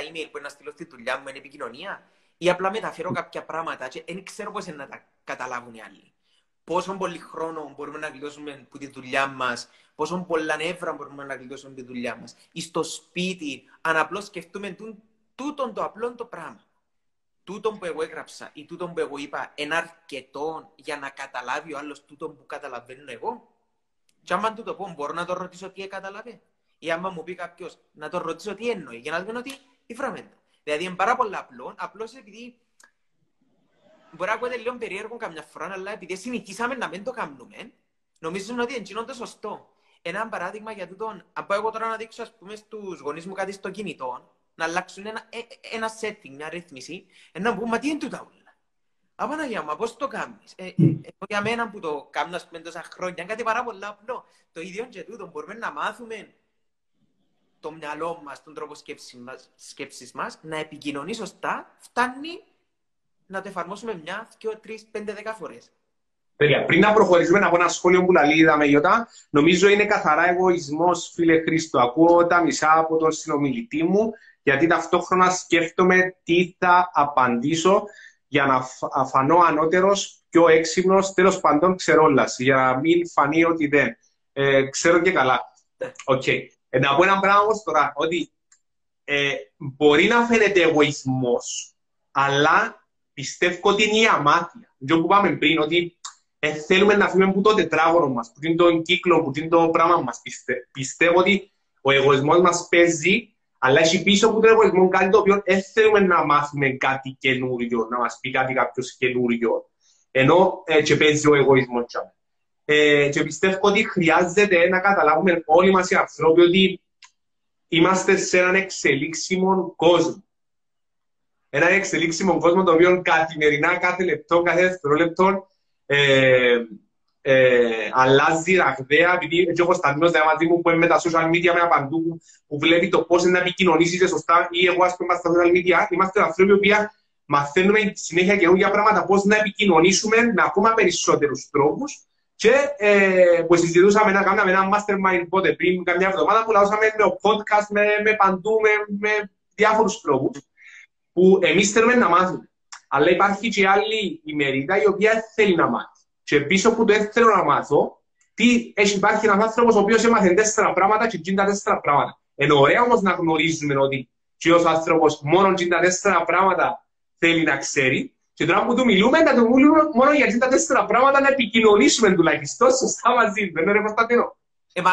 email που να στείλω στη δουλειά μου είναι επικοινωνία ή απλά μεταφέρω κάποια πράγματα και δεν ξέρω πώς να τα καταλάβουν οι άλλοι. Πόσο πολύ χρόνο μπορούμε να γλιτώσουμε από τη δουλειά μας, πόσο πολλά νεύρα μπορούμε να γλιτώσουμε από τη δουλειά μας, ή στο σπίτι, αν απλώς σκεφτούμε τούτον το απλό το πράγμα. Τούτον που εγώ έγραψα ή τούτον που εγώ είπα είναι αρκετό για να καταλάβει ο άλλος τούτον που καταλαβαίνω εγώ. Και άμα του το πω, μπορώ να το ρωτήσω τι καταλαβαίνει. Ή άμα μου πει κάποιος να το ρωτήσω τι εννοεί, για να δούμε ότι υφράμε. Δηλαδή είναι πάρα πολύ απλό, απλώς επειδή μπορεί να ακούγεται λίγο περίεργο καμιά φορά, αλλά επειδή συνηθίσαμε να μην το κάνουμε, νομίζουμε ότι είναι το σωστό. Ένα παράδειγμα για τούτο, αν πάω εγώ τώρα να δείξω ας πούμε, στους γονείς μου κάτι στο κινητό, να αλλάξουν ένα, ε, ε, ένα setting, μια ρύθμιση, να πούμε, μα τι είναι τούτα όλα. Απαναγία μου, πώς το κάνεις. Ε, ε, για μένα που το κάνω, ας πούμε, τόσα χρόνια, είναι κάτι πάρα πολύ απλό. Το ίδιο και τούτο, μπορούμε να μάθουμε το μυαλό μας, τον τρόπο σκέψης μας, σκέψης μας να επικοινωνεί σωστά, φτάνει να το εφαρμόσουμε μια, δύο, τρεις, πέντε, δέκα φορές. Παιδιά, πριν να προχωρήσουμε από ένα σχόλιο που λέει είδαμε Ιωτά, νομίζω είναι καθαρά εγωισμός, φίλε Χρήστο. Ακούω τα μισά από τον συνομιλητή μου, γιατί ταυτόχρονα σκέφτομαι τι θα απαντήσω για να φανώ ανώτερος, πιο έξυπνος, τέλος πάντων ξερόλα, για να μην φανεί ότι δεν. Ε, ξέρω και καλά. OK. Okay. Ε, να πω ένα πράγμα τώρα, ότι ε, μπορεί να φαίνεται εγωισμός, αλλά πιστεύω ότι είναι η αμάθεια. Και που πάμε πριν, ότι ε, θέλουμε να φύγουμε από το τετράγωνο μας, που είναι το κύκλο, που είναι το πράγμα μας. Πιστε, πιστεύω ότι ο εγωισμός μας παίζει, αλλά έχει πίσω από τον εγωισμό κάτι το οποίο δεν θέλουμε να μάθουμε κάτι καινούριο, να μας πει κάτι κάποιος καινούριο. Ενώ ε, και παίζει ο εγωισμός. Ε, και πιστεύω ότι χρειάζεται να καταλάβουμε όλοι μας οι άνθρωποι ότι είμαστε σε έναν εξελίξιμο κόσμο ένα εξελίξιμο κόσμο το οποίο καθημερινά, κάθε λεπτό, κάθε δευτερόλεπτο ε, ε, αλλάζει ραγδαία, επειδή έτσι ο Κωνσταντίνος δεν μαζί μου που είναι με τα social media με απαντού, που βλέπει το πώς να επικοινωνήσεις σωστά ή εγώ ας πούμε στα social media, είμαστε άνθρωποι που μαθαίνουμε συνέχεια καινούργια πράγματα, πώς να επικοινωνήσουμε με ακόμα περισσότερους τρόπους. Και ε, που συζητούσαμε να κάνουμε ένα mastermind πότε πριν καμιά εβδομάδα που λαούσαμε με podcast, με, με παντού, με, με διάφορους τρόπους που εμείς θέλουμε να μάθουμε. Αλλά υπάρχει και άλλη ημερίδα η οποία θέλει να μάθει. Και πίσω που το θέλω να μάθω, τι έχει υπάρχει ένας άνθρωπος ο οποίος έμαθε τέσσερα πράγματα και γίνει τα τέσσερα πράγματα. Είναι ωραίο όμως να γνωρίζουμε ότι και ο άνθρωπος μόνο γίνει τα τέσσερα πράγματα θέλει να ξέρει. Και τώρα που του μιλούμε, να του μιλούμε μόνο για τα τέσσερα πράγματα να επικοινωνήσουμε τουλάχιστον σωστά μαζί του. Δεν είναι Κωνσταντίνο. Ε, μα,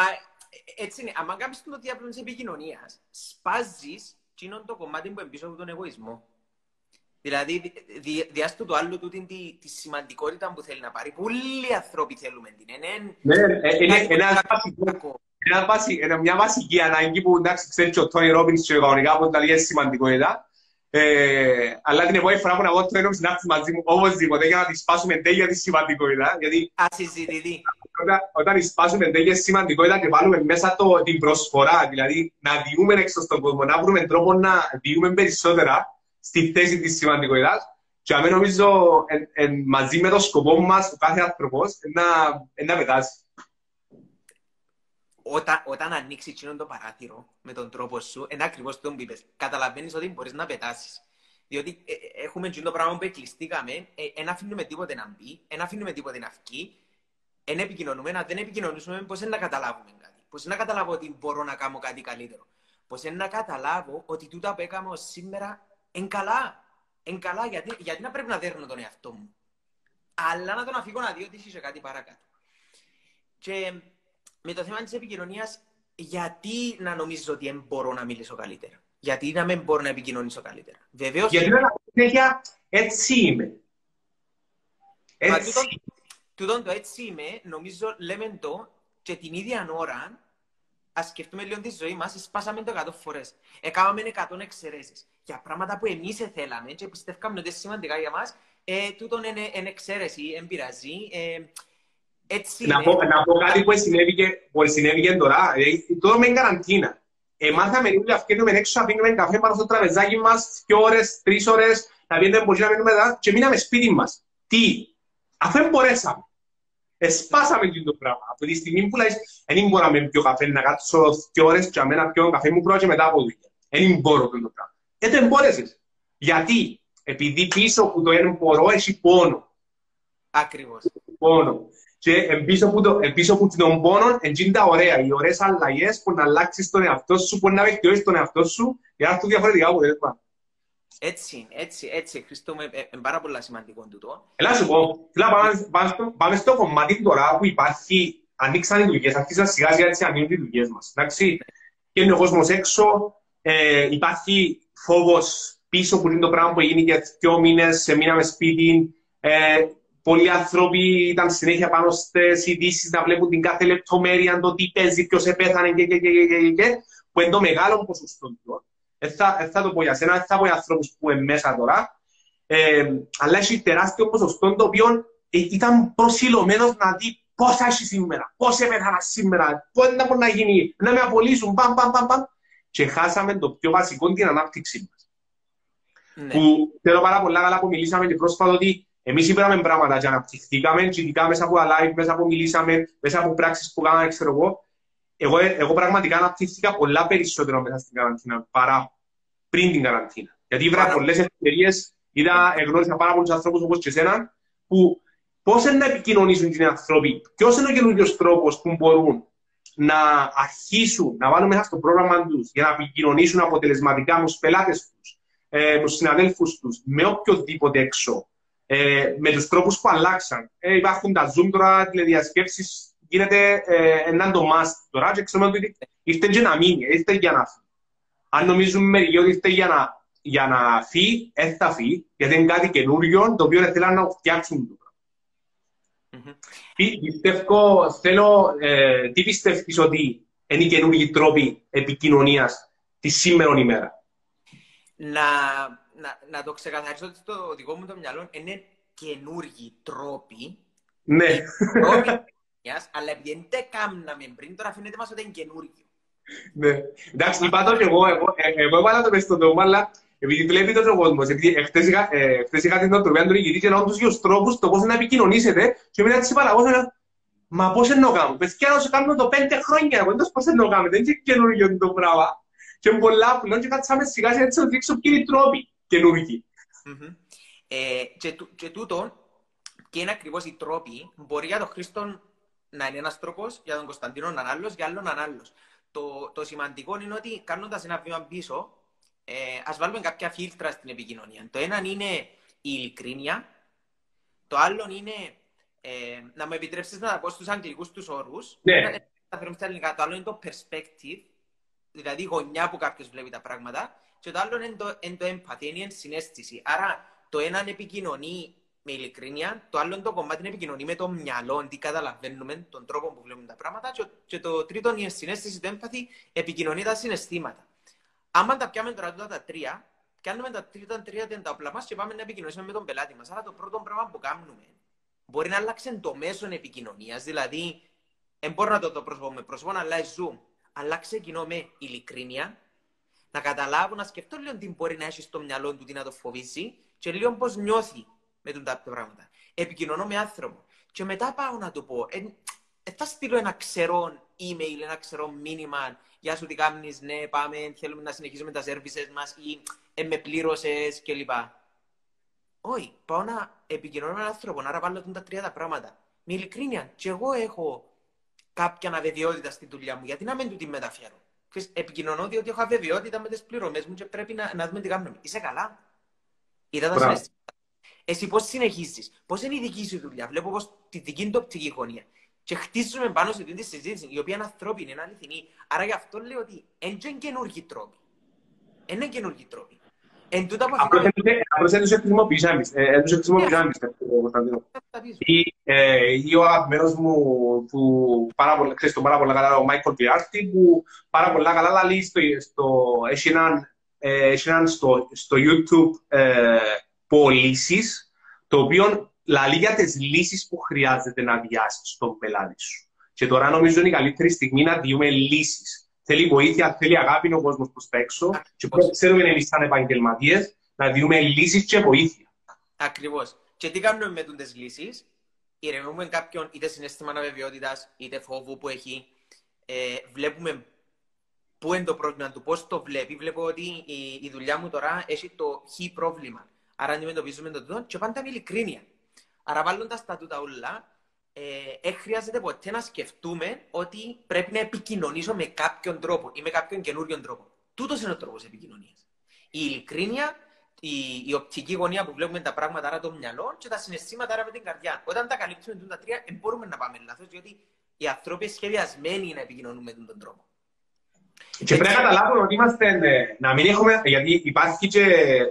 έτσι είναι. Αν κάνεις το διάπλο της επικοινωνίας, σπάζεις είναι το κομμάτι που εμπίσω από τον εγωισμό. Δηλαδή, διάστο το άλλο του τη, τη σημαντικότητα που θέλει να πάρει. Πολλοί άνθρωποι θέλουμε την. Ναι, είναι ένα μια βασική ανάγκη που εντάξει, ξέρει και ο Τόνι Ρόμπινς και κανονικά από τα λίγα σημαντικότητα. Ε, αλλά την επόμενη φορά που να πω το ένωμη να έρθεις μαζί μου οπωσδήποτε για να τη σπάσουμε τέλεια τη σημαντικότητα. Γιατί Ασυζητητή. Όταν, όταν σπάσουμε τέλεια σημαντικότητα και βάλουμε μέσα το, την προσφορά, δηλαδή να διούμε έξω στον κόσμο, να βρούμε τρόπο να διούμε περισσότερα στη θέση της σημαντικότητας. Και αμέ νομίζω εν, εν, μαζί με το σκοπό μας, ο κάθε άνθρωπος, να, να πετάσει όταν, όταν ανοίξεις εκείνο το παράθυρο με τον τρόπο σου, είναι ακριβώς το που είπες. Καταλαβαίνεις ότι μπορείς να πετάσεις. Διότι ε, ε, έχουμε εκείνο το πράγμα που εκλειστήκαμε, δεν ε, αφήνουμε τίποτε να μπει, δεν αφήνουμε τίποτε να βγει, δεν επικοινωνούμε, αν δεν επικοινωνήσουμε, πώς να καταλάβουμε κάτι. Πώς να καταλάβω ότι μπορώ να κάνω κάτι καλύτερο. Πώς να καταλάβω ότι τούτα που έκανα σήμερα είναι καλά. Είναι καλά, γιατί, γιατί να πρέπει να δέρνω τον εαυτό μου. Αλλά να τον αφήγω να δει ότι είσαι κάτι παρακάτω. Και με το θέμα της επικοινωνίας, γιατί να νομίζω ότι δεν μπορώ να μιλήσω καλύτερα; Γιατί να μην μπορώ να επικοινωνήσω καλύτερα; Βεβαίως... Γιατί να συνέχεια έτσι είμαι. Έτσι. Τούτον το έτσι είμαι, νομίζω λέμε το και την ίδια ώρα Α σκεφτούμε λίγο τη ζωή μας, σπάσαμε το 100 φορές. Έκαναμε 100 εξαιρέσεις. Για πράγματα που εμείς θέλαμε και πιστεύκαμε ότι είναι σημαντικά για μας, ε, τούτον είναι, είναι εξαίρεση, δεν πειράζει. Ε, έτσι να, πω, να πω κάτι που συνέβη και, που συνέβη και τώρα. Δηλαδή, τώρα με καραντίνα. Εμάθαμε λίγο αυκένουμε έξω, αφήνουμε καφέ πάνω στο τραπεζάκι μας, δύο ώρες, τρεις ώρες, να πιένουμε μπορεί να μείνουμε εδώ και μείναμε σπίτι μας. Τι, Αφού δεν μπορέσαμε. Εσπάσαμε και το πράγμα. Από τη στιγμή που λες, δεν μπορώ να πιω καφέ, να κάτσω δύο ώρες και αμένα πιω καφέ μου πρώτα και μετά από δουλειά. Δεν μπορώ το πράγμα. Ε, δεν μπόρεσες. Γιατί, επειδή πίσω που το ένα μπορώ έχει πόνο. Ακριβώς. Πόνο. Και πίσω από, το, πίσω από τον πόνο, είναι τα ωραία. Οι ωραίες αλλαγές που να αλλάξεις τον εαυτό σου, που να βελτιώσεις τον εαυτό σου, για να έρθουν διαφορετικά αποτέλεσμα. Έτσι, έτσι, έτσι, Χριστό, είναι ε, πάρα πολύ σημαντικό τούτο. Έλα σου πω, πάμε, πάμε, στο, πάμε στο κομμάτι τώρα που υπάρχει, ανοίξαν οι δουλειές, αρχίσαν σιγά σιγά έτσι ανοίγουν οι δουλειές μας, εντάξει. Και είναι ο κόσμος έξω, ε, υπάρχει φόβος πίσω που είναι το πράγμα που έγινε για δύο μήνες, σε μήναμε σπίτι, ε, πολλοί άνθρωποι ήταν συνέχεια πάνω στις ειδήσεις να βλέπουν την κάθε λεπτομέρεια, το τι παίζει, ποιος επέθανε και, και, και, και, και, και, που είναι το μεγάλο ποσοστό του. Δεν θα, θα το πω για σένα, δεν θα πω για ανθρώπους που είναι μέσα τώρα. Ε, αλλά έχει τεράστιο ποσοστό το οποίο ε, ήταν προσιλωμένος να δει πώ θα έχει σήμερα, πώς έπεθανα σήμερα, πώς δεν μπορεί να γίνει, να με απολύσουν, παμ, παμ, παμ, παμ. Και χάσαμε το πιο βασικό, την ανάπτυξή μας. Ναι. Που θέλω πάρα πολλά καλά που μιλήσαμε και πρόσφατα ότι εμείς είπαμε πράγματα και αναπτυχθήκαμε, και ειδικά μέσα από τα live, μέσα από μιλήσαμε, μέσα από πράξεις που κάναμε, ξέρω εγώ, εγώ, εγώ πραγματικά αναπτύχθηκα πολλά περισσότερο μέσα στην καραντίνα παρά πριν την καραντίνα. Γιατί ήβρα πολλές ευκαιρίε, είδα, εγνώρισα πάρα πολλούς ανθρώπους όπως και εσένα, που πώς να επικοινωνήσουν οι άνθρωποι, ποιος είναι ο καινούριο τρόπος που μπορούν να αρχίσουν να βάλουν μέσα στο πρόγραμμα τους για να επικοινωνήσουν αποτελεσματικά με τους πελάτες τους, ε, με τους συναδέλφους τους, με οποιοδήποτε έξω, ε, με τους τρόπους που αλλάξαν. Ε, υπάρχουν τα Zoom τώρα, τηλεδιασκέψεις γίνεται ε, έναν το must τώρα και ξέρουμε ότι ήρθε και να μείνει, ήρθε για να φύγει. Αν νομίζουμε μερικοί ότι ήρθε για να, για να φύγει, δεν θα φύγει, γιατί είναι κάτι καινούριο το οποίο θέλουν να φτιάξουν το mm-hmm. Πιστεύω, θέλω, ε, τι πιστεύεις ότι είναι οι καινούργιοι τρόποι επικοινωνίας τη σήμερα ημέρα; Να, να, να το ξεκαθαρίσω ότι στο δικό μου το μυαλό είναι καινούργιοι τρόποι. Ναι αλλά επειδή δεν κάμναμε πριν, τώρα φαίνεται μας ότι είναι καινούργιο. Ναι. Εντάξει, είπα το και εγώ, εγώ έβαλα το μες στο δώμα, αλλά επειδή βλέπει το κόσμος, επειδή χθες είχα την οτροπία του ηγητή και να τους δύο τρόπους το πώς να επικοινωνήσετε και μετά της είπα εγώ, μα πώς εννοώ κάνω, πες και να σου κάνουμε το πέντε χρόνια, εγώ πώς εννοώ κάνω, δεν είναι καινούργιο το πράγμα. Και πολλά πλέον και κάτσαμε σιγά σιγά έτσι να δείξω ποιοι είναι οι τρόποι καινούργιοι. Ε, και τούτο, και είναι ακριβώς οι τρόποι, μπορεί για τον Χρήστο να είναι ένας τρόπος, για τον Κωνσταντίνο να είναι άλλος, για άλλον να είναι άλλος. Το, το σημαντικό είναι ότι κάνοντας ένα βήμα πίσω, ε, ας βάλουμε κάποια φίλτρα στην επικοινωνία. Το ένα είναι η ειλικρίνεια, το άλλο είναι ε, να μου επιτρέψεις να τα πω στους αγγλικούς τους όρους. Ναι. Το άλλο είναι το perspective, δηλαδή η γωνιά που κάποιος βλέπει τα πράγματα. Και το άλλο είναι το, είναι το empathy, είναι η συνέστηση. Άρα το ένα επικοινωνεί με ειλικρίνεια. Το άλλο το κομμάτι είναι επικοινωνεί με το μυαλό, τι καταλαβαίνουμε, τον τρόπο που βλέπουμε τα πράγματα. Και, το τρίτο είναι η συνέστηση, το έμπαθη, επικοινωνεί τα συναισθήματα. Άμα τα πιάμε τώρα τα τρία, κάνουμε τα τρίτα τρία τα όπλα μας και πάμε να επικοινωνήσουμε με τον πελάτη μας. Άρα το πρώτο πράγμα που κάνουμε μπορεί να αλλάξει το μέσο επικοινωνίας, δηλαδή, δεν μπορώ να το δω πρόσωπο με πρόσωπο, αλλά zoom. Αλλάξε κοινό με ειλικρίνεια, να καταλάβω, να σκεφτώ λίγο τι μπορεί να έχει στο μυαλό του, τι να το φοβήσει και λίγο πώς νιώθει με τον τα πράγματα. Επικοινωνώ με άνθρωπο. Και μετά πάω να του πω, ε, ε, θα στείλω ένα ξερό email, ένα ξερό μήνυμα. Γεια σου, τι κάνεις, ναι, πάμε, θέλουμε να συνεχίσουμε τα services μας ή ε, με πλήρωσες κλπ. Όχι, πάω να επικοινωνώ με έναν άνθρωπο, να βάλω τα τρία τα πράγματα. Με ειλικρίνεια, και εγώ έχω κάποια αβεβαιότητα στη δουλειά μου, γιατί να μην του τη μεταφέρω. Επικοινωνώ διότι έχω αβεβαιότητα με τις πληρωμές μου και πρέπει να, να δούμε τι κάνουμε. Είσαι καλά. Είδα τα συναισθήματα. Εσύ πώς συνεχίζεις, πώς είναι η δική σου δουλειά; Βλέπω πώ τη δική του οπτική γωνία. Και χτίζουμε πάνω σε αυτή τη συζήτηση, η οποία είναι ανθρώπινη, είναι αληθινή. Άρα γι' αυτό λέω ότι δεν είναι καινούργιοι τρόποι. Είναι καινούργιοι τρόποι. Εν τούτα που Απλώς δεν τους χρησιμοποιήσαμε, δεν τους χρησιμοποιήσαμε, Κωνσταντίνο. Ή ο αγαπημένος μου, που πάρα πολλά, ξέρεις τον πάρα πολλά καλά, ο Μάικολ Πιάρτη, που πάρα πολλά καλά λέει στο, έχει έναν στο YouTube πωλήσεις, το οποίο λαλεί για τις λύσεις που χρειάζεται να διάσει στον πελάτη σου. Και τώρα νομίζω είναι η καλύτερη στιγμή να διούμε λύσεις. Θέλει βοήθεια, θέλει αγάπη ο κόσμος προς τα έξω. Και πώς ξέρουμε εμείς, σαν επαγγελματίες, να διούμε λύσεις και βοήθεια. Ακριβώς. Και τι κάνουμε με τι λύσεις, ηρεμούμε κάποιον είτε συνέστημα αβεβαιότητας είτε φόβου που έχει. Ε, βλέπουμε πού είναι το πρόβλημα του, πώς το βλέπει. Βλέπω ότι η, η δουλειά μου τώρα έχει το χ πρόβλημα. Άρα αντιμετωπίζουμε το τούτο και πάντα με ειλικρίνεια. Άρα βάλλοντα τα τούτα όλα, ε, χρειάζεται ποτέ να σκεφτούμε ότι πρέπει να επικοινωνήσω με κάποιον τρόπο ή με κάποιον καινούριον τρόπο. Τούτος είναι ο τρόπος επικοινωνίας. Η ειλικρίνεια, η, η οπτική γωνία που βλέπουμε τα πράγματα, άρα το μυαλό και τα συναισθήματα, άρα με την καρδιά. Όταν τα καλύψουμε τα τρία, δεν μπορούμε να πάμε λάθος, διότι οι άνθρωποι σχεδιασμένοι να επικοινωνούν με τον τρόπο. Και πρέπει να καταλάβουμε ότι είμαστε, ε, να μην έχουμε, γιατί υπάρχει και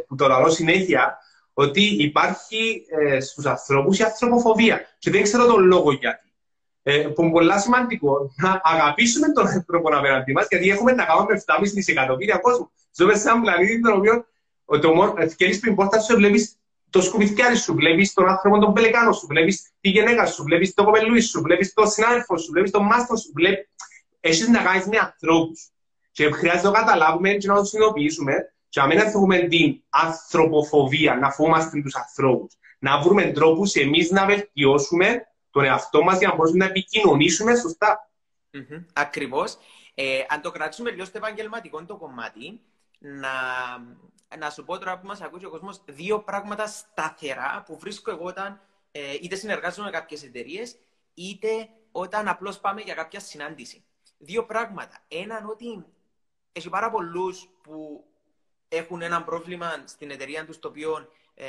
που το λαό συνέχεια, ότι υπάρχει ε, στους ανθρώπους η ανθρωποφοβία. Και δεν ξέρω τον λόγο γιατί. Ε, που είναι πολύ σημαντικό να αγαπήσουμε τον άνθρωπο απέναντι μας, γιατί έχουμε να κάνουμε 7,5 δισεκατομμύρια κόσμο. Ζούμε σε έναν πλανήτη τον οποίο το ευκαιρεί πριν πόρτα σου βλέπεις το σκουπιθιάρι σου, βλέπεις τον άνθρωπο τον πελεκάνο σου, βλέπεις τη γυναίκα σου, βλέπεις το κοπελούι σου, βλέπεις τον συνάδελφο σου, βλέπεις τον μάστρο σου. Βλέπει... Έχεις να κάνεις με ανθρώπους. Και χρειάζεται να το καταλάβουμε και να το συνειδητοποιήσουμε και να μην έχουμε την ανθρωποφοβία, να φοβόμαστε τους ανθρώπους. Να βρούμε τρόπους εμείς να βελτιώσουμε τον εαυτό μας για να μπορούμε να επικοινωνήσουμε σωστά. Mm-hmm. Ακριβώς. Ε, αν το κρατήσουμε λίγο στο επαγγελματικό το κομμάτι, να, να σου πω τώρα που μας ακούει ο κόσμος δύο πράγματα σταθερά που βρίσκω εγώ όταν ε, είτε συνεργάζομαι με κάποιες εταιρείες, είτε όταν απλώς πάμε για κάποια συνάντηση. Δύο πράγματα. Έναν ότι έχει πάρα πολλούς που έχουν ένα πρόβλημα στην εταιρεία τους το οποίο ε,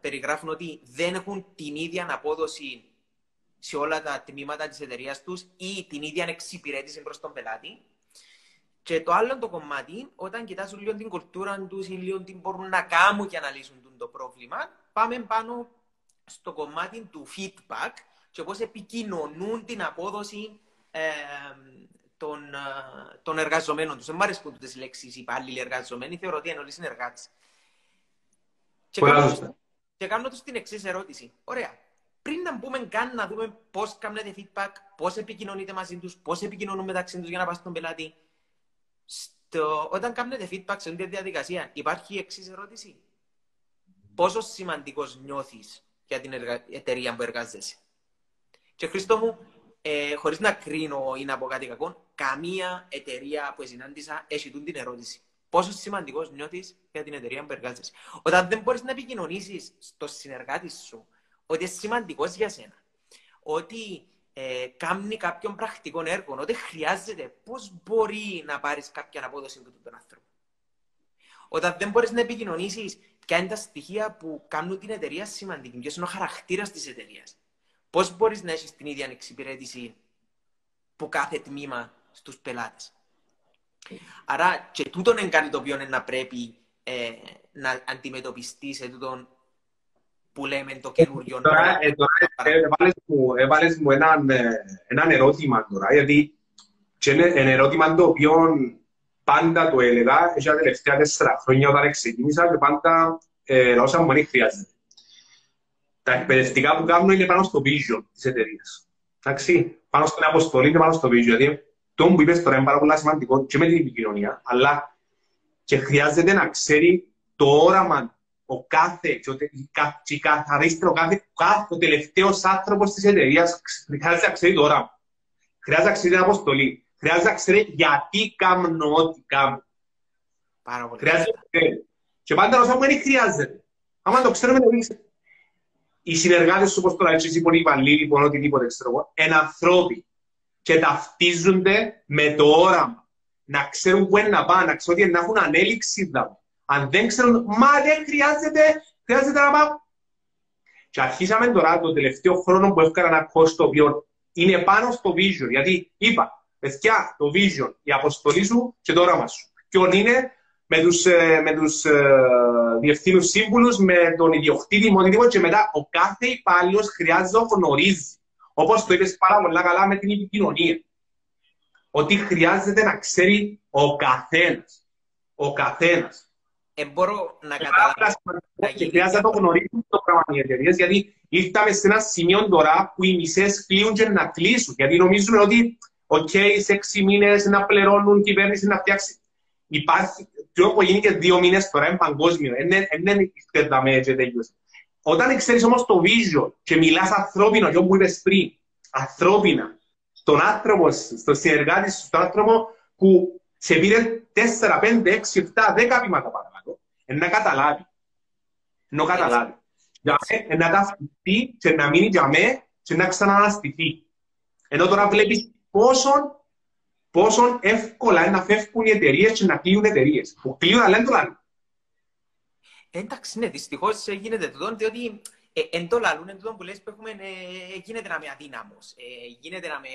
περιγράφουν ότι δεν έχουν την ίδια απόδοση σε όλα τα τμήματα της εταιρείας τους ή την ίδια εξυπηρέτηση προς τον πελάτη. Και το άλλο το κομμάτι, όταν κοιτάζουν λίγο την κουλτούρα τους ή λίγο τι μπορούν να κάνουν και να λύσουν το πρόβλημα, πάμε πάνω στο κομμάτι του feedback και πώς επικοινωνούν την απόδοση ε, των, ε, των εργαζομένων τους. Δεν μου αρέσουν τι λέξεις υπάλληλοι εργαζομένοι, θεωρώ ότι είναι όλοι συνεργάτες. Και, κάνω, και κάνω τους την εξής ερώτηση. Ωραία. Πριν να μπούμε καν να δούμε πώς κάνετε feedback, πώς επικοινωνείτε μαζί τους, πώς επικοινωνούν μεταξύ τους για να πας στον πελάτη. Στο, όταν κάνετε feedback σε αυτή τη διαδικασία, υπάρχει η εξής ερώτηση. Πόσο σημαντικός νιώθεις για την εταιρεία που εργάζεσαι; Και Χρήστο μου, ε, χωρίς να κρίνω ή να πω κάτι κακό, καμία εταιρεία που συνάντησα έχει την ερώτηση. Πόσο σημαντικός νιώθεις για την εταιρεία που εργάζεσαι. Όταν δεν μπορείς να επικοινωνήσεις στο συνεργάτη σου ότι είναι σημαντικός για σένα, ότι ε, κάνει κάποιον πρακτικό έργο, ότι χρειάζεται, πώς μπορεί να πάρεις κάποια απόδοση από τον άνθρωπο. Όταν δεν μπορείς να επικοινωνήσεις ποια είναι τα στοιχεία που κάνουν την εταιρεία σημαντική, ποιος είναι ο χαρακτήρας της εταιρείας. Πώς μπορείς να έχεις την ίδια εξυπηρέτηση που κάθε τμήμα στους πελάτες. Άρα και τούτον είναι κάτι το οποίο είναι να πρέπει ε, να αντιμετωπιστείς σε τούτον που λέμε το καινούριο. Τώρα, ε, τώρα έβαλες μου, έβαλες μου έναν, ε, έναν ερώτημα τώρα, γιατί και είναι ένα ερώτημα το οποίο πάντα το έλεγα, έχει τα τελευταία τέσσερα χρόνια όταν ξεκίνησα και πάντα ε, όσα μου δεν χρειάζεται. Τα εκπαιδευτικά που κάνω είναι πάνω στο vision της εταιρείας. Εντάξει, πάνω στην αποστολή και πάνω στο vision. Δηλαδή, το που είπες τώρα είναι πάρα πολύ σημαντικό και με την επικοινωνία, αλλά και χρειάζεται να ξέρει το όραμα ο κάθε, και καθαρίστρο, κάθε, κάθε, ο τελευταίος άνθρωπος της εταιρείας χρειάζεται να ξέρει το όραμα. Χρειάζεται να ξέρει την αποστολή. Χρειάζεται να ξέρει γιατί κάνω ό,τι κάνω. Πάρα πολύ. Χρειάζεται να ξέρει. Και πάντα όσα μου δεν χρειάζεται. Άμα το ξέρουμε, το δείξε. Οι συνεργάτες σου, όπως τώρα έτσι, οι υπαλλήλοι, λοιπόν, οτιδήποτε, ξέρω εγώ, είναι ανθρώποι και ταυτίζονται με το όραμα. Να ξέρουν πού είναι να πάνε, να ξέρουν ότι να έχουν ανέλυξη δηλαδή. Αν δεν ξέρουν, μα δεν χρειάζεται, χρειάζεται να πάω. Και αρχίσαμε τώρα το τελευταίο χρόνο που έφυγα ένα course το οποίο είναι πάνω στο vision. Γιατί είπα, παιδιά, το vision, η αποστολή σου και το όραμα σου. Ποιον είναι; Με τους, ε, με τους ε, διευθύνους σύμβουλους, με τον ιδιοκτήτη, με οτιδήποτε και μετά ο κάθε υπάλληλος χρειάζεται να γνωρίζει Όπως το είπες πάρα πολύ καλά με την επικοινωνία. Ότι χρειάζεται να ξέρει ο καθένας. Ο καθένας. Ε, μπορώ να καταλάβω. Και χρειάζεται να το γνωρίζουν το πράγμα οι εταιρείες, γιατί ήρθαμε σε ένα σημείο τώρα που οι μισές κλείουν και να κλείσουν. Γιατί νομίζουμε ότι, οκ, σε έξι μήνες να πληρώνουν κυβέρνηση να φτιάξει. Υπάρχει, το που γίνει και δύο μήνες τώρα είναι παγκόσμιο. Δεν είναι και τελείωσε. Όταν ξέρεις όμως το vision και μιλάς ανθρώπινο, και που είπες πριν, ανθρώπινα, στον άνθρωπο, στον συνεργάτη σου, στον άνθρωπο που σε πήρε 4, 5, 6, 7, 10 βήματα παρακάτω, να καταλάβει. Να καταλάβει. Για μέ, να ταυτιστεί και να μείνει για μέ και να ξαναναστηθεί. Ενώ τώρα βλέπεις πόσο, πόσο εύκολα είναι να φεύγουν οι εταιρείες και να κλείουν εταιρείες. Που κλείουν, αλλά δεν το λένε. Εντάξει, ναι, δυστυχώς γίνεται τούτο, διότι ε, εν το λαλούν, εν τούτο που λες που έχουμε, ε, γίνεται να είμαι αδύναμος, ε, γίνεται να με,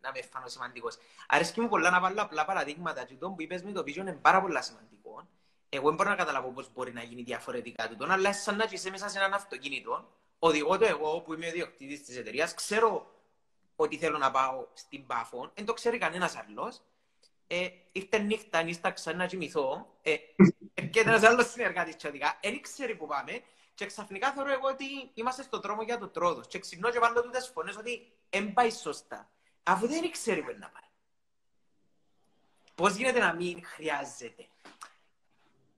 να με φανώ σημαντικός. Αρέσκει μου πολλά να βάλω απλά παραδείγματα και το που είπες με το vision είναι πάρα πολλά σημαντικό. Εγώ δεν μπορώ να καταλάβω πώς μπορεί να γίνει διαφορετικά τούτο, αλλά σαν να είσαι μέσα σε έναν αυτοκίνητο, οδηγώ το εγώ που είμαι ο διοκτήτης της εταιρείας, ξέρω ότι θέλω να πάω στην Πάφο, δεν το ξέρει κανένας άλλος, ε, ήρθε νύχτα, νύσταξα να κοιμηθώ, ε, και ένας άλλος συνεργάτης και οδηγά, δεν ξέρει που πάμε, και ξαφνικά θεωρώ εγώ ότι είμαστε στον δρόμο για το τρόδος. Και ξυπνώ και βάλω τούτες φωνές ότι δεν πάει σωστά. Αφού δεν ξέρει που να πάει. Πώς γίνεται να μην χρειάζεται.